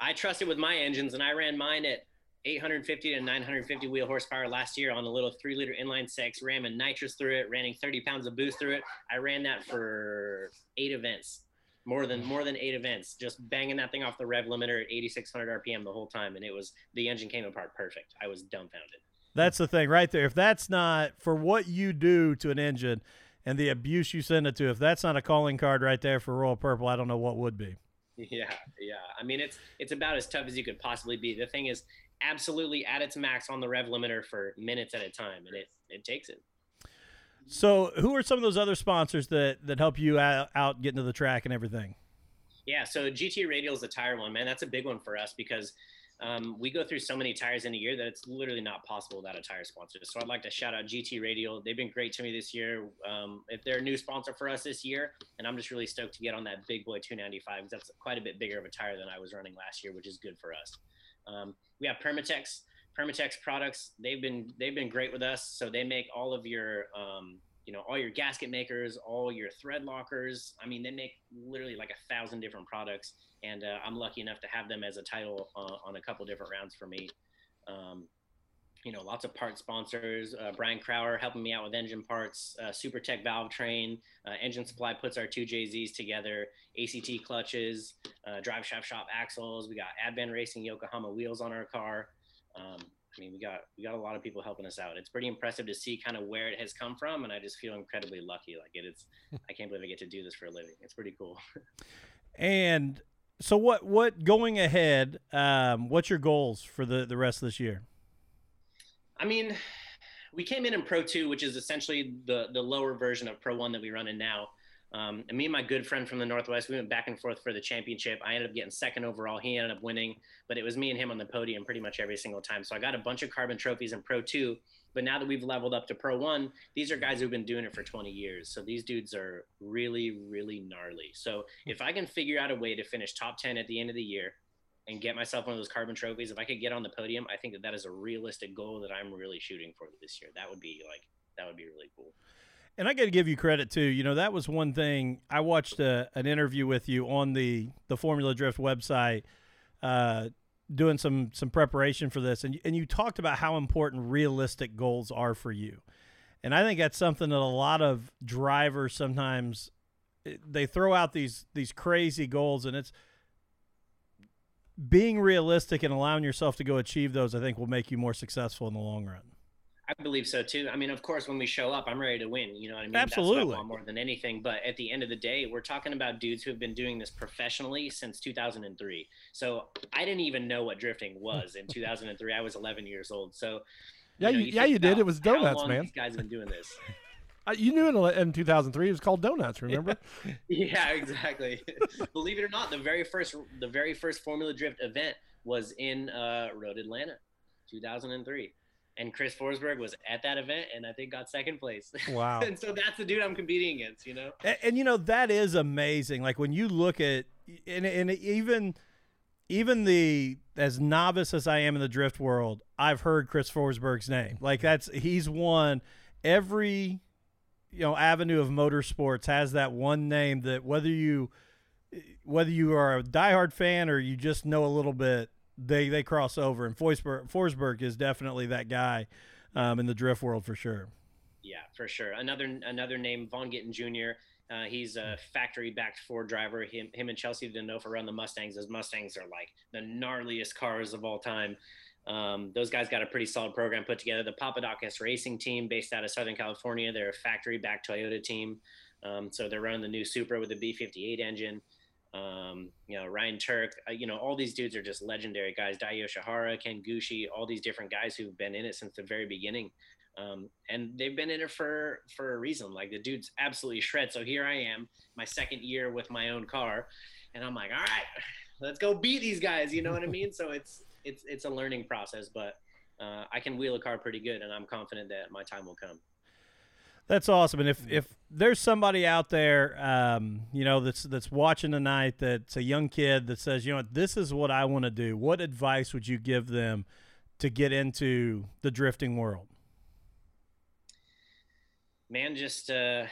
I trusted with my engines, and I ran mine at 850 to 950 wheel horsepower last year on a little three liter inline six, ramming nitrous through it, running 30 pounds of boost through it. I ran that for eight events, more than more than eight events, just banging that thing off the rev limiter at 8,600 RPM the whole time, and it was the engine came apart perfect. I was dumbfounded. That's the thing right there. If that's not for what you do to an engine and the abuse you send it to, if that's not a calling card right there for Royal Purple, I don't know what would be. Yeah, yeah. I mean, it's it's about as tough as you could possibly be. The thing is, absolutely at its max on the rev limiter for minutes at a time, and it it takes it. So, who are some of those other sponsors that that help you out, out getting to the track and everything? Yeah, so GT Radial is the tire one, man. That's a big one for us because um, we go through so many tires in a year that it's literally not possible without a tire sponsor. So I'd like to shout out GT Radial. They've been great to me this year. Um, if they're a new sponsor for us this year, and I'm just really stoked to get on that big boy 295 because that's quite a bit bigger of a tire than I was running last year, which is good for us. Um, we have Permatex. Permatex products. They've been they've been great with us. So they make all of your um, you know all your gasket makers all your thread lockers i mean they make literally like a thousand different products and uh, i'm lucky enough to have them as a title uh, on a couple different rounds for me um, you know lots of part sponsors uh, brian crowder helping me out with engine parts uh, super tech valve train uh, engine supply puts our two jzs together act clutches uh, drive shaft shop axles we got advan racing yokohama wheels on our car um, I mean, we got we got a lot of people helping us out. It's pretty impressive to see kind of where it has come from, and I just feel incredibly lucky. Like it, it's I can't believe I get to do this for a living. It's pretty cool. And so, what what going ahead? Um, what's your goals for the the rest of this year? I mean, we came in in Pro Two, which is essentially the the lower version of Pro One that we run in now. Um, and me and my good friend from the Northwest, we went back and forth for the championship. I ended up getting second overall. He ended up winning, but it was me and him on the podium pretty much every single time. So I got a bunch of carbon trophies in Pro 2. But now that we've leveled up to Pro 1, these are guys who've been doing it for 20 years. So these dudes are really, really gnarly. So if I can figure out a way to finish top 10 at the end of the year and get myself one of those carbon trophies, if I could get on the podium, I think that that is a realistic goal that I'm really shooting for this year. That would be like, that would be really cool. And I got to give you credit too. You know, that was one thing. I watched a, an interview with you on the the Formula Drift website, uh, doing some some preparation for this, and and you talked about how important realistic goals are for you. And I think that's something that a lot of drivers sometimes eh, they throw out these these crazy goals, and it's being realistic and allowing yourself to go achieve those. I think will make you more successful in the long run. I believe so too. I mean, of course, when we show up, I'm ready to win. You know what I mean? Absolutely. I more than anything. But at the end of the day, we're talking about dudes who have been doing this professionally since 2003. So I didn't even know what drifting was in 2003. I was 11 years old. So Yeah, know, you- yeah, you did. It was how donuts, long man. These guys have been doing this. Uh, you knew in, in 2003 it was called Donuts. Remember? yeah, exactly. Believe it or not, the very first the very first Formula Drift event was in uh, Road Atlanta, 2003. And Chris Forsberg was at that event, and I think got second place. Wow. and so that's the dude I'm competing against, you know. And, and you know that is amazing. Like when you look at and, and even even the as novice as I am in the drift world, I've heard Chris Forsberg's name. Like that's he's won every you know avenue of motorsports has that one name that whether you whether you are a diehard fan or you just know a little bit, they they cross over. And Forsberg, Forsberg is definitely that guy um, in the drift world for sure. Yeah, for sure. Another another name, Vaughn Gittin Jr. Uh, he's a factory-backed Ford driver. Him, him and Chelsea didn't know Denofa run the Mustangs. Those Mustangs are like the gnarliest cars of all time. Um, those guys got a pretty solid program put together. The Papadakis Racing Team, based out of Southern California, they're a factory-backed Toyota team. Um, so they're running the new Supra with the B58 engine. Um, you know, Ryan Tuerck, uh, you know, all these dudes are just legendary guys. Dai Yoshihara, Ken Gushi, all these different guys who've been in it since the very beginning. Um, and they've been in it for for a reason. Like the dude's absolutely shred. So here I am, my second year with my own car, and I'm like, all right, let's go beat these guys. You know what I mean? So it's it's it's a learning process, but uh, I can wheel a car pretty good, and I'm confident that my time will come. That's awesome. And if, if there's somebody out there, um, you know, that's that's watching tonight, that's a young kid that says, you know, this is what I want to do. What advice would you give them to get into the drifting world? Man, just uh,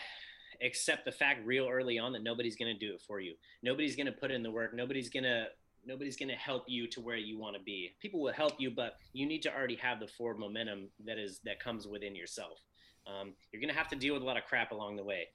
accept the fact real early on that nobody's going to do it for you. Nobody's going to put in the work. Nobody's going to nobody's going to help you to where you want to be. People will help you, but you need to already have the forward momentum that is that comes within yourself. Um, you're going to have to deal with a lot of crap along the way.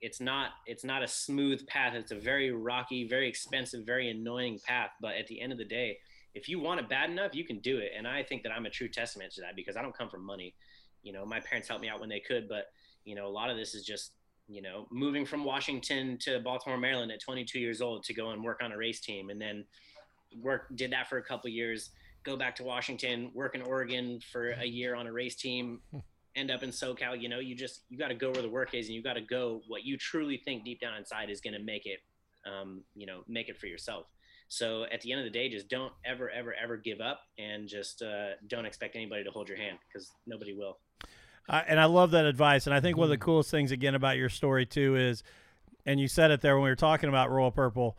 It's not it's not a smooth path. It's a very rocky, very expensive, very annoying path. But at the end of the day, if you want it bad enough, you can do it. And I think that I'm a true testament to that because I don't come from money. You know, my parents helped me out when they could, but you know, a lot of this is just you know moving from Washington to Baltimore, Maryland at 22 years old to go and work on a race team, and then work did that for a couple years. Go back to Washington, work in Oregon for a year on a race team, end up in SoCal. You know, you just you got to go where the work is, and you got to go what you truly think deep down inside is going to make it. Um, you know, make it for yourself. So at the end of the day, just don't ever, ever, ever give up, and just uh, don't expect anybody to hold your hand because nobody will. And I love that advice. And I think one of the coolest things again about your story too is, and you said it there when we were talking about Royal Purple.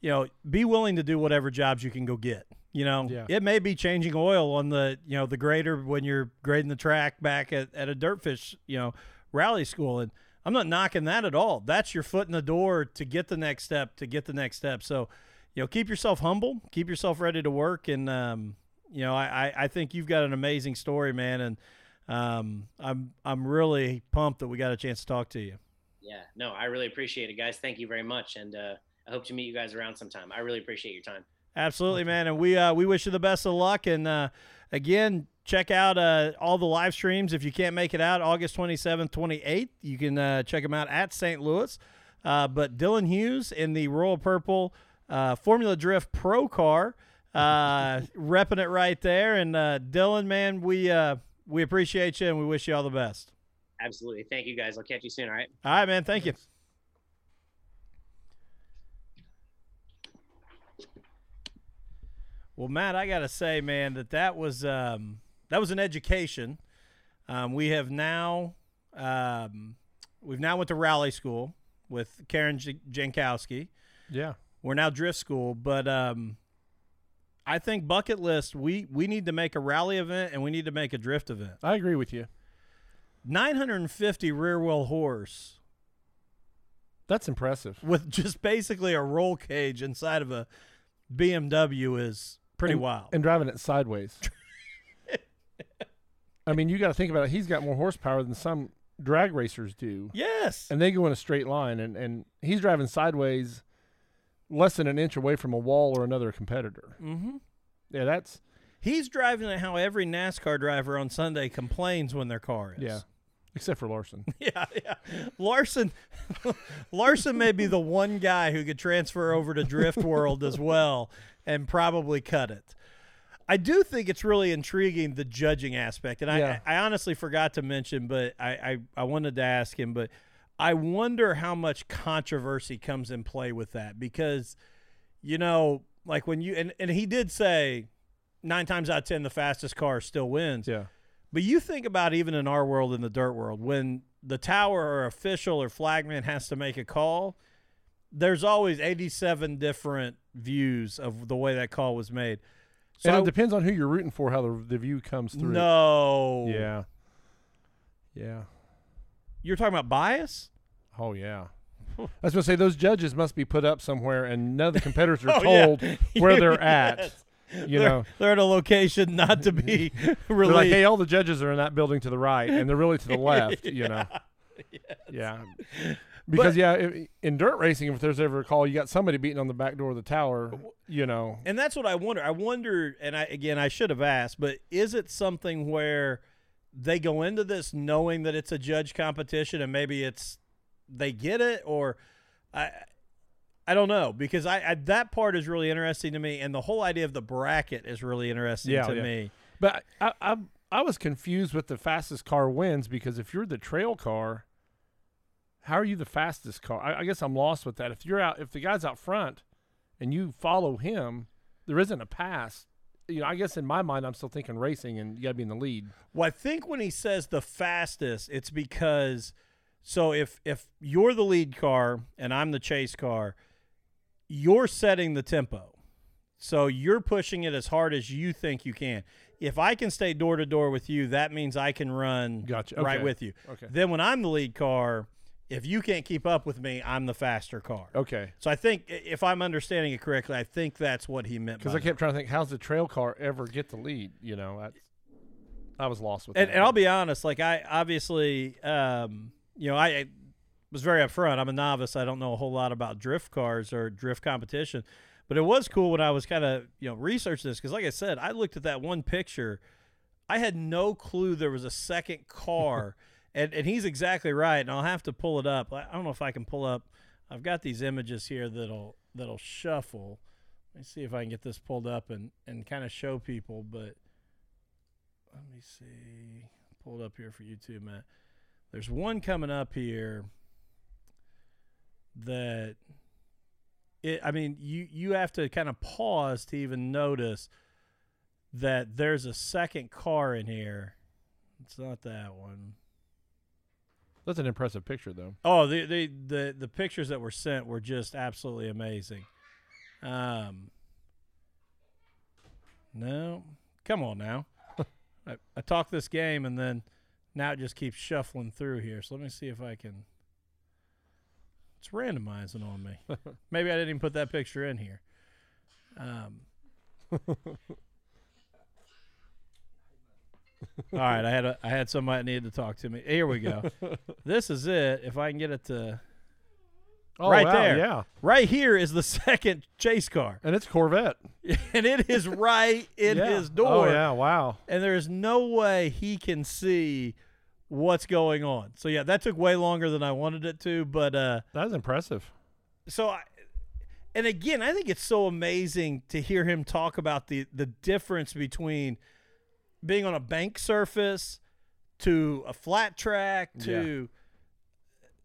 You know, be willing to do whatever jobs you can go get. You know, Yeah. it may be changing oil on the you know the grader when you're grading the track back at, at a dirtfish you know rally school, and I'm not knocking that at all. That's your foot in the door to get the next step, to get the next step. So, you know, keep yourself humble, keep yourself ready to work, and um, you know, I I think you've got an amazing story, man, and um, I'm I'm really pumped that we got a chance to talk to you. Yeah, no, I really appreciate it, guys. Thank you very much, and uh, I hope to meet you guys around sometime. I really appreciate your time. Absolutely, man, and we uh, we wish you the best of luck. And uh, again, check out uh, all the live streams if you can't make it out August 27th, 28th. You can uh, check them out at St. Louis. Uh, but Dylan Hughes in the Royal Purple uh, Formula Drift Pro Car, uh, repping it right there. And uh, Dylan, man, we uh, we appreciate you and we wish you all the best. Absolutely. Thank you, guys. I'll catch you soon. All right. All right, man. Thank you. Well, Matt, I gotta say, man, that that was um, that was an education. Um, we have now um, we've now went to rally school with Karen J- Jankowski. Yeah. We're now drift school, but um, I think bucket list. We we need to make a rally event and we need to make a drift event. I agree with you. 950 rear wheel horse That's impressive. with just basically a roll cage inside of a BMW is pretty and, wild. And driving it sideways. I mean, you got to think about it. He's got more horsepower than some drag racers do, yes. and they go in a straight line, and, and he's driving sideways, less than an inch away from a wall or another competitor. mm-hmm. Yeah, that's He's driving it how every NASCAR driver on Sunday complains when their car is. yeah, except for Larson. Yeah, yeah. Larson Larson may be the one guy who could transfer over to Drift World as well and probably cut it. I do think it's really intriguing the judging aspect, and Yeah. I, I honestly forgot to mention, but I, I I wanted to ask him, but I wonder how much controversy comes in play with that because, you know, like when you and, and he did say nine times out of ten the fastest car still wins. Yeah, But you think about even in our world, in the dirt world, when the tower or official or flagman has to make a call, there's always 87 different views of the way that call was made. So and I- it depends on who you're rooting for, how the the view comes through. no, Yeah. Yeah. You're talking about bias. Oh yeah. I was going to say those judges must be put up somewhere, and none of the competitors are Oh, yeah. told where they're Yes. at. You they're, know, they're at a location not to be they're released. like, hey, all the judges are in that building to the right, and they're really to the left. You know, yeah. Because yeah, if, in dirt racing, if there's ever a call, you got somebody beating on the back door of the tower. You know, And that's what I wonder. I wonder, and I again, I should have asked, but is it something where they go into this knowing that it's a judge competition, and maybe it's they get it, or I, I don't know, because I, I that part is really interesting to me, and the whole idea of the bracket is really interesting Yeah, to yeah. me. But I, I I was confused with the fastest car wins because if you're the trail car, how are you the fastest car? I, I guess I'm lost with that. If you're out, if the guy's out front, and you follow him, there isn't a pass. You know, I guess in my mind, I'm still thinking racing, and you got to be in the lead. Well, I think when he says the fastest, it's because so if if you're the lead car and I'm the chase car, you're setting the tempo. So you're pushing it as hard as you think you can. If I can stay door to door with you, that means I can run Gotcha. right Okay. with you. Okay. Then when I'm the lead car, if you can't keep up with me, I'm the faster car. Okay. So I think if I'm understanding it correctly, I think that's what he meant. Because I kept trying to think, how's the trail car ever get the lead? You know, that's, I was lost with and, that. and I'll be honest, like I obviously, um, you know, I, I was very upfront. I'm a novice. I don't know a whole lot about drift cars or drift competition, but it was cool when I was kind of you know researching this because, like I said, I looked at that one picture. I had no clue there was a second car, and and he's exactly right. And I'll have to pull it up. I don't know if I can pull up. I've got these images here that'll that'll shuffle. Let me see if I can get this pulled up and and kind of show people, but. Let me see. Pull it up here for you too, Matt. There's one coming up here that it I mean, you you have to kind of pause to even notice that there's a second car in here. It's not that one. That's an impressive picture, though. Oh, the the the, the pictures that were sent were just absolutely amazing. Um No. Come on now. I, I talk this game and then now it just keeps shuffling through here. So let me see if I can It's randomizing on me. Maybe I didn't even put that picture in here. Um All right, I had a I had somebody that needed to talk to me. Here we go. this is it. If I can get it to Oh, right wow, there. Yeah. right here is the second chase car, And it's Corvette. and it is right in yeah. his door. Oh, yeah. Wow. and there's no way he can see what's going on. So yeah, that took way longer than I wanted it to, but uh, That's impressive. so I, and again, I think it's so amazing to hear him talk about the the difference between being on a bank surface to a flat track to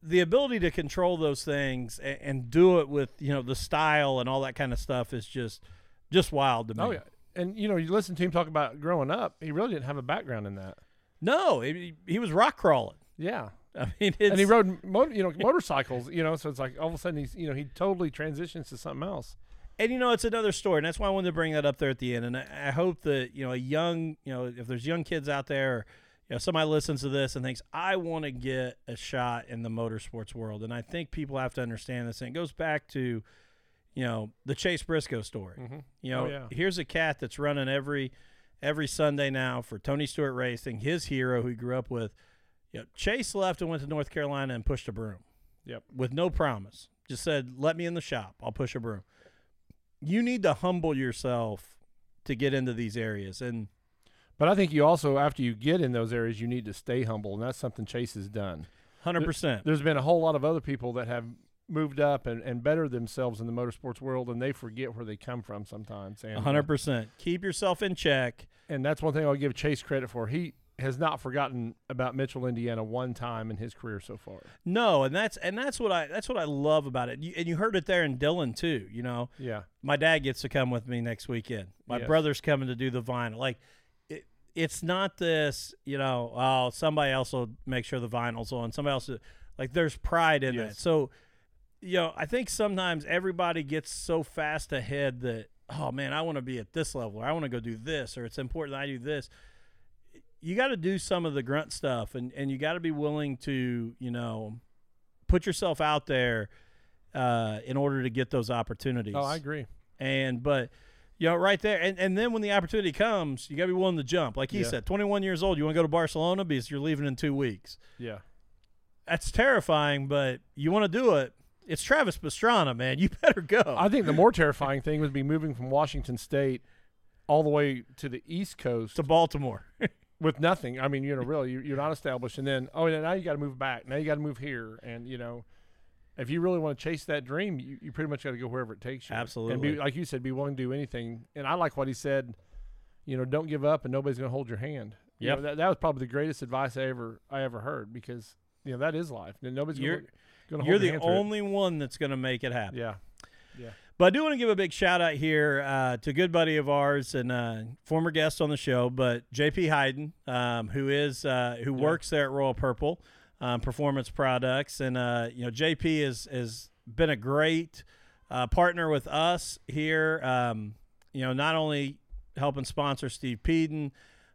the ability to control those things and, and do it with you know the style and all that kind of stuff is just just wild to me. Oh, yeah. And, you know, you listen to him talk about growing up, he really didn't have a background in that. No, he, he was rock crawling. Yeah. I mean, it's, and he rode you know motorcycles you know so it's like all of a sudden he's you know he totally transitions to something else And you know, it's another story, and that's why I wanted to bring that up there at the end. And I, I hope that you know, a young, you know, if there's young kids out there, or, you know, somebody listens to this and thinks, I want to get a shot in the motorsports world, and I think people have to understand this. And it goes back to, you know, the Chase Briscoe story. Mm-hmm. You know, Oh, yeah. here's a cat that's running every every Sunday now for Tony Stewart Racing, his hero who he grew up with. You know, Chase left and went to North Carolina and pushed a broom yep with no promise. Just said, "Let me in the shop. I'll push a broom." You need to humble yourself to get into these areas, and but i think you also after you get in those areas you need to stay humble and that's something chase has done hundred percent. there's been a whole lot of other people that have moved up and, and better themselves in the motorsports world and they forget where they come from sometimes and uh, hundred percent. Keep yourself in check. and that's one thing i'll give chase credit for he has not forgotten about mitchell indiana one time in his career so far No, and that's and that's what I that's what I love about it. You, and you heard it there in Dylan too. You know, yeah my dad gets to come with me next weekend. My Yes. brother's coming to do the vinyl. Like, it, it's not this, you know, oh, somebody else will make sure the vinyl's on. Somebody else, will, like, there's pride in Yes. that. So, you know, I think sometimes everybody gets so fast ahead that, oh man, I want to be at this level, or I want to go do this, or it's important that I do this. You got to do some of the grunt stuff, and and you got to be willing to, you know, put yourself out there uh, in order to get those opportunities. Oh, I agree. And but you know, right there, and, and then when the opportunity comes, you got to be willing to jump. Like he Yeah. said, 21 years old, you want to go to Barcelona because you're leaving in two weeks. Yeah. That's terrifying, but you want to do it. It's Travis Pastrana, man. You better go. I think the more terrifying thing would be moving from Washington State all the way to the East Coast to Baltimore. with nothing. I mean, you know, really, you're, you're not established, and then oh, yeah, now you got to move back. Now you got to move here, and you know, if you really want to chase that dream, you, you pretty much got to go wherever it takes you. Absolutely. And be like you said, be willing to do anything. And I like what he said. You know, don't give up, and nobody's going to hold your hand. You know, that, that was probably the greatest advice I ever I ever heard because you know that is life. And nobody's You're- going to You're hold the your hand through it. only one that's going to make it happen. Yeah. Yeah. But I do want to give a big shout out here uh, to a good buddy of ours and uh, former guest on the show, but JP Hayden, um, who is uh, who works there at Royal Purple um, Performance Products, and uh, you know JP has has been a great uh, partner with us here. Um, you know, not only helping sponsor Steve Peden,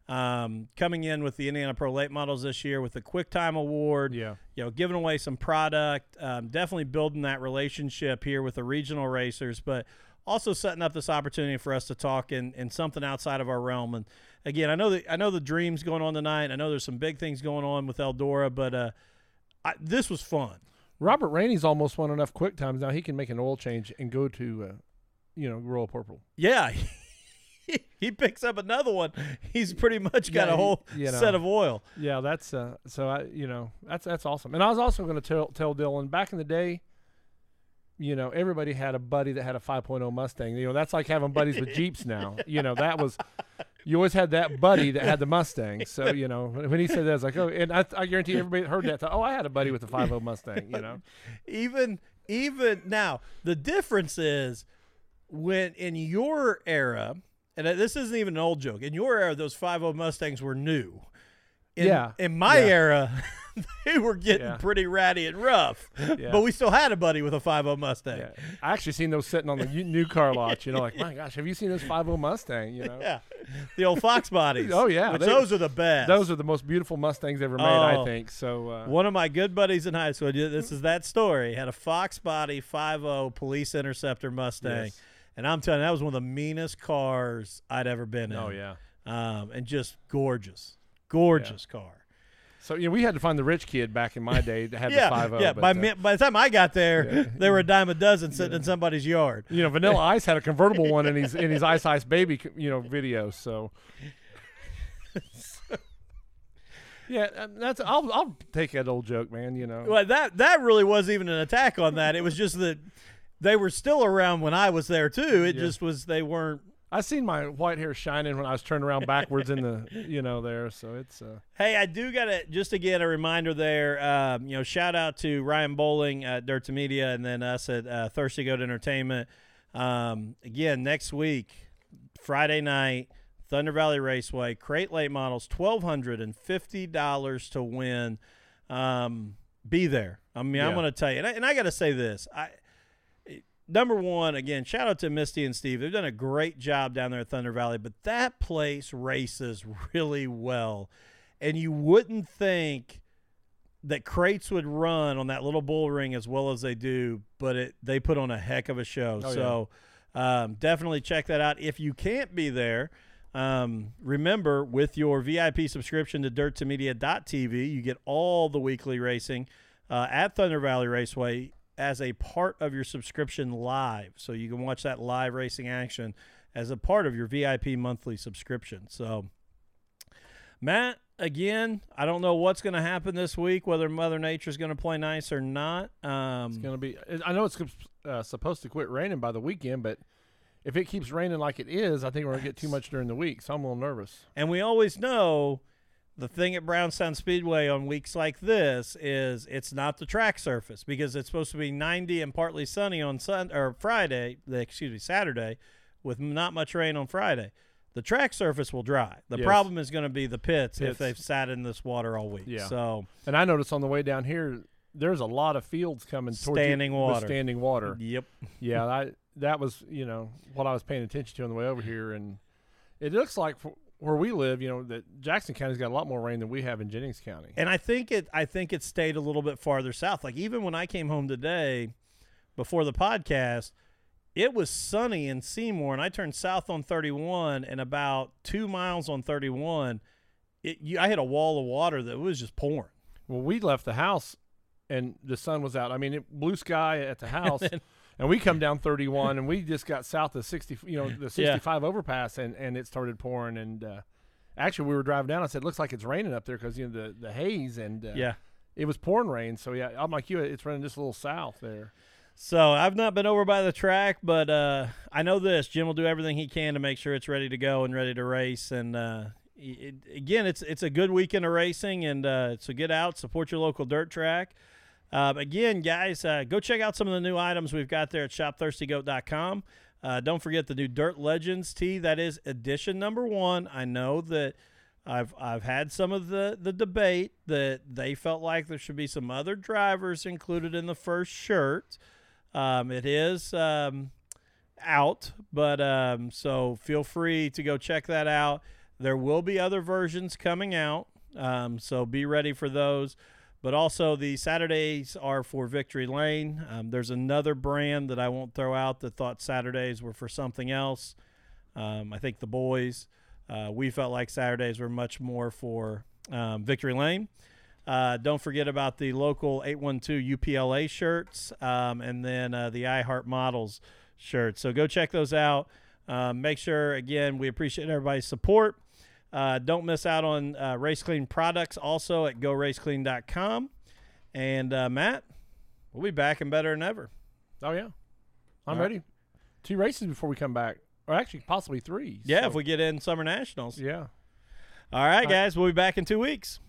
um, coming in with the Indiana Pro Late Models this year with the Quick Time Award Yeah. you know, giving away some product, um, definitely building that relationship here with the regional racers, but also setting up this opportunity for us to talk in, in something outside of our realm. And again, I know that I know the dreams going on tonight. I know there's some big things going on with Eldora, but uh, I, this was fun. Robert Rainey's almost won enough quick times now. He can make an oil change and go to, uh, you know, Royal Purple. Yeah. he picks up another one. He's pretty much got Yeah, a whole you know. set of oil. Yeah, that's uh, so I, you know, that's that's awesome. And I was also going to tell tell Dylan back in the day. You know, everybody had a buddy that had a 5.0 Mustang. You know, that's like having buddies with Jeeps now. You know, that was you always had that buddy that had the Mustang. So you know, when he said that, I was like, oh, and I, I guarantee everybody heard that. Thought, oh, I had a buddy with a 5.0 Mustang. You know, even even now the difference is when in your era and this isn't even an old joke in your era those 50 mustangs were new in, Yeah. in my Yeah. era they were getting Yeah. pretty ratty and rough Yeah. but we still had a buddy with a 50 mustang. I actually seen those sitting on the new car lot. You know, like my gosh, have you seen this 5.0 Mustang? You know, Yeah. the old fox bodies Oh, yeah, they- those are the best those are the most beautiful Mustangs ever made. I Oh. think so. Uh, One of my good buddies in high school, this is that story, had a Fox Body 50 Police Interceptor Mustang. Yes. And I'm telling you, that was one of the meanest cars I'd ever been in. oh yeah. Um, and just gorgeous, gorgeous car. So you know, we had to find the rich kid back in my day that had Yeah, the five yeah. By, uh, by the time I got there, Yeah. there were a dime a dozen sitting in somebody's yard. you know, Vanilla Ice had a convertible one in his in his Ice Ice Baby, you know, video. So. Yeah, uh, that's. I'll I'll take that old joke, man. You know. Well, that that really wasn't even an attack on that. It was just that they were still around when I was there too. It Yeah. just was they weren't. I seen my white hair shining when I was turned around backwards in the, you know, there. So it's. Uh, Hey, I do got to just again a reminder there. Um, you know, shout out to Ryan Bowling at Dirt2Media, and then us at uh, Thirsty Goat Entertainment. Um, again, next week, Friday night, Thunder Valley Raceway, crate late models, twelve hundred and fifty dollars to win. Um, be there. I mean, I'm going to tell you, and I, and I got to say this. I number one, again, shout out to Misty and Steve. They've done a great job down there at Thunder Valley, but that place races really well. And you wouldn't think that crates would run on that little bull ring as well as they do, but it they put on a heck of a show. Oh, yeah. so um, definitely check that out. If you can't be there, um, remember with your VIP subscription to dirt2media.tv, you get all the weekly racing uh, at Thunder Valley Raceway as a part of your subscription live. So you can watch that live racing action as a part of your VIP monthly subscription. So, Matt, again, I don't know what's going to happen this week, whether Mother Nature's going to play nice or not. Um, It's gonna be. I know it's uh, supposed to quit raining by the weekend, but if it keeps raining like it is, I think we're gonna get too much during the week. So I'm a little nervous. And we always know the thing at Brownstown Speedway on weeks like this is it's not the track surface because it's supposed to be 90 and partly sunny on Sun or Friday, excuse me, Saturday, with not much rain on Friday. The track surface will dry. The Yes. problem is going to be the pits, if they've sat in this water all week. Yeah. So And I noticed on the way down here, there's a lot of fields coming Standing water. standing water. yep. yeah, I, that was you know what I was paying attention to on the way over here, and it looks like for, where we live, you know, that Jackson County's got a lot more rain than we have in Jennings County. And I think it I think it stayed a little bit farther south. Like even when I came home today before the podcast, it was sunny in Seymour and I turned south on 31 and about 2 miles on 31 it you, I hit a wall of water that was just pouring. Well, we left the house and the sun was out. I mean, it, blue sky at the house. And we come down 31 and we just got south of 60, you know, the 65 overpass and, and it started pouring. And uh, actually, we were driving down. I said, looks like it's raining up there because, you know, the, the haze and uh, Yeah. it was pouring rain. So, yeah, I'm like you, it's running just a little south there. So I've not been over by the track, but uh, I know this: Jim will do everything he can to make sure it's ready to go and ready to race. And uh, it, again, it's it's a good weekend of racing, and uh, so get out, support your local dirt track. Um, again, guys, uh, go check out some of the new items we've got there at shopthirstygoat.com. Uh, don't forget the new Dirt Legends tee. That is edition number one. I know that I've I've had some of the the debate that they felt like there should be some other drivers included in the first shirt. Um, it is um, out, but um, so feel free to go check that out. There will be other versions coming out, um, so be ready for those. But also, the Saturdays are for Victory Lane. Um, there's another brand that I won't throw out that thought Saturdays were for something else. Um, I think the boys, uh, we felt like Saturdays were much more for um, Victory Lane. Uh, don't forget about the local 812 UPLA shirts um, and then uh, the iHeart Models shirts. So go check those out. Um, make sure, again, we appreciate everybody's support. Uh, don't miss out on uh, Race Clean products also at goraceclean.com. And uh, Matt, we'll be back and better than ever. Oh, yeah. I'm All right. ready. Two races before we come back, or actually possibly three. Yeah, so- if we get in Summer Nationals. Yeah. All right, right. guys, we'll be back in two weeks.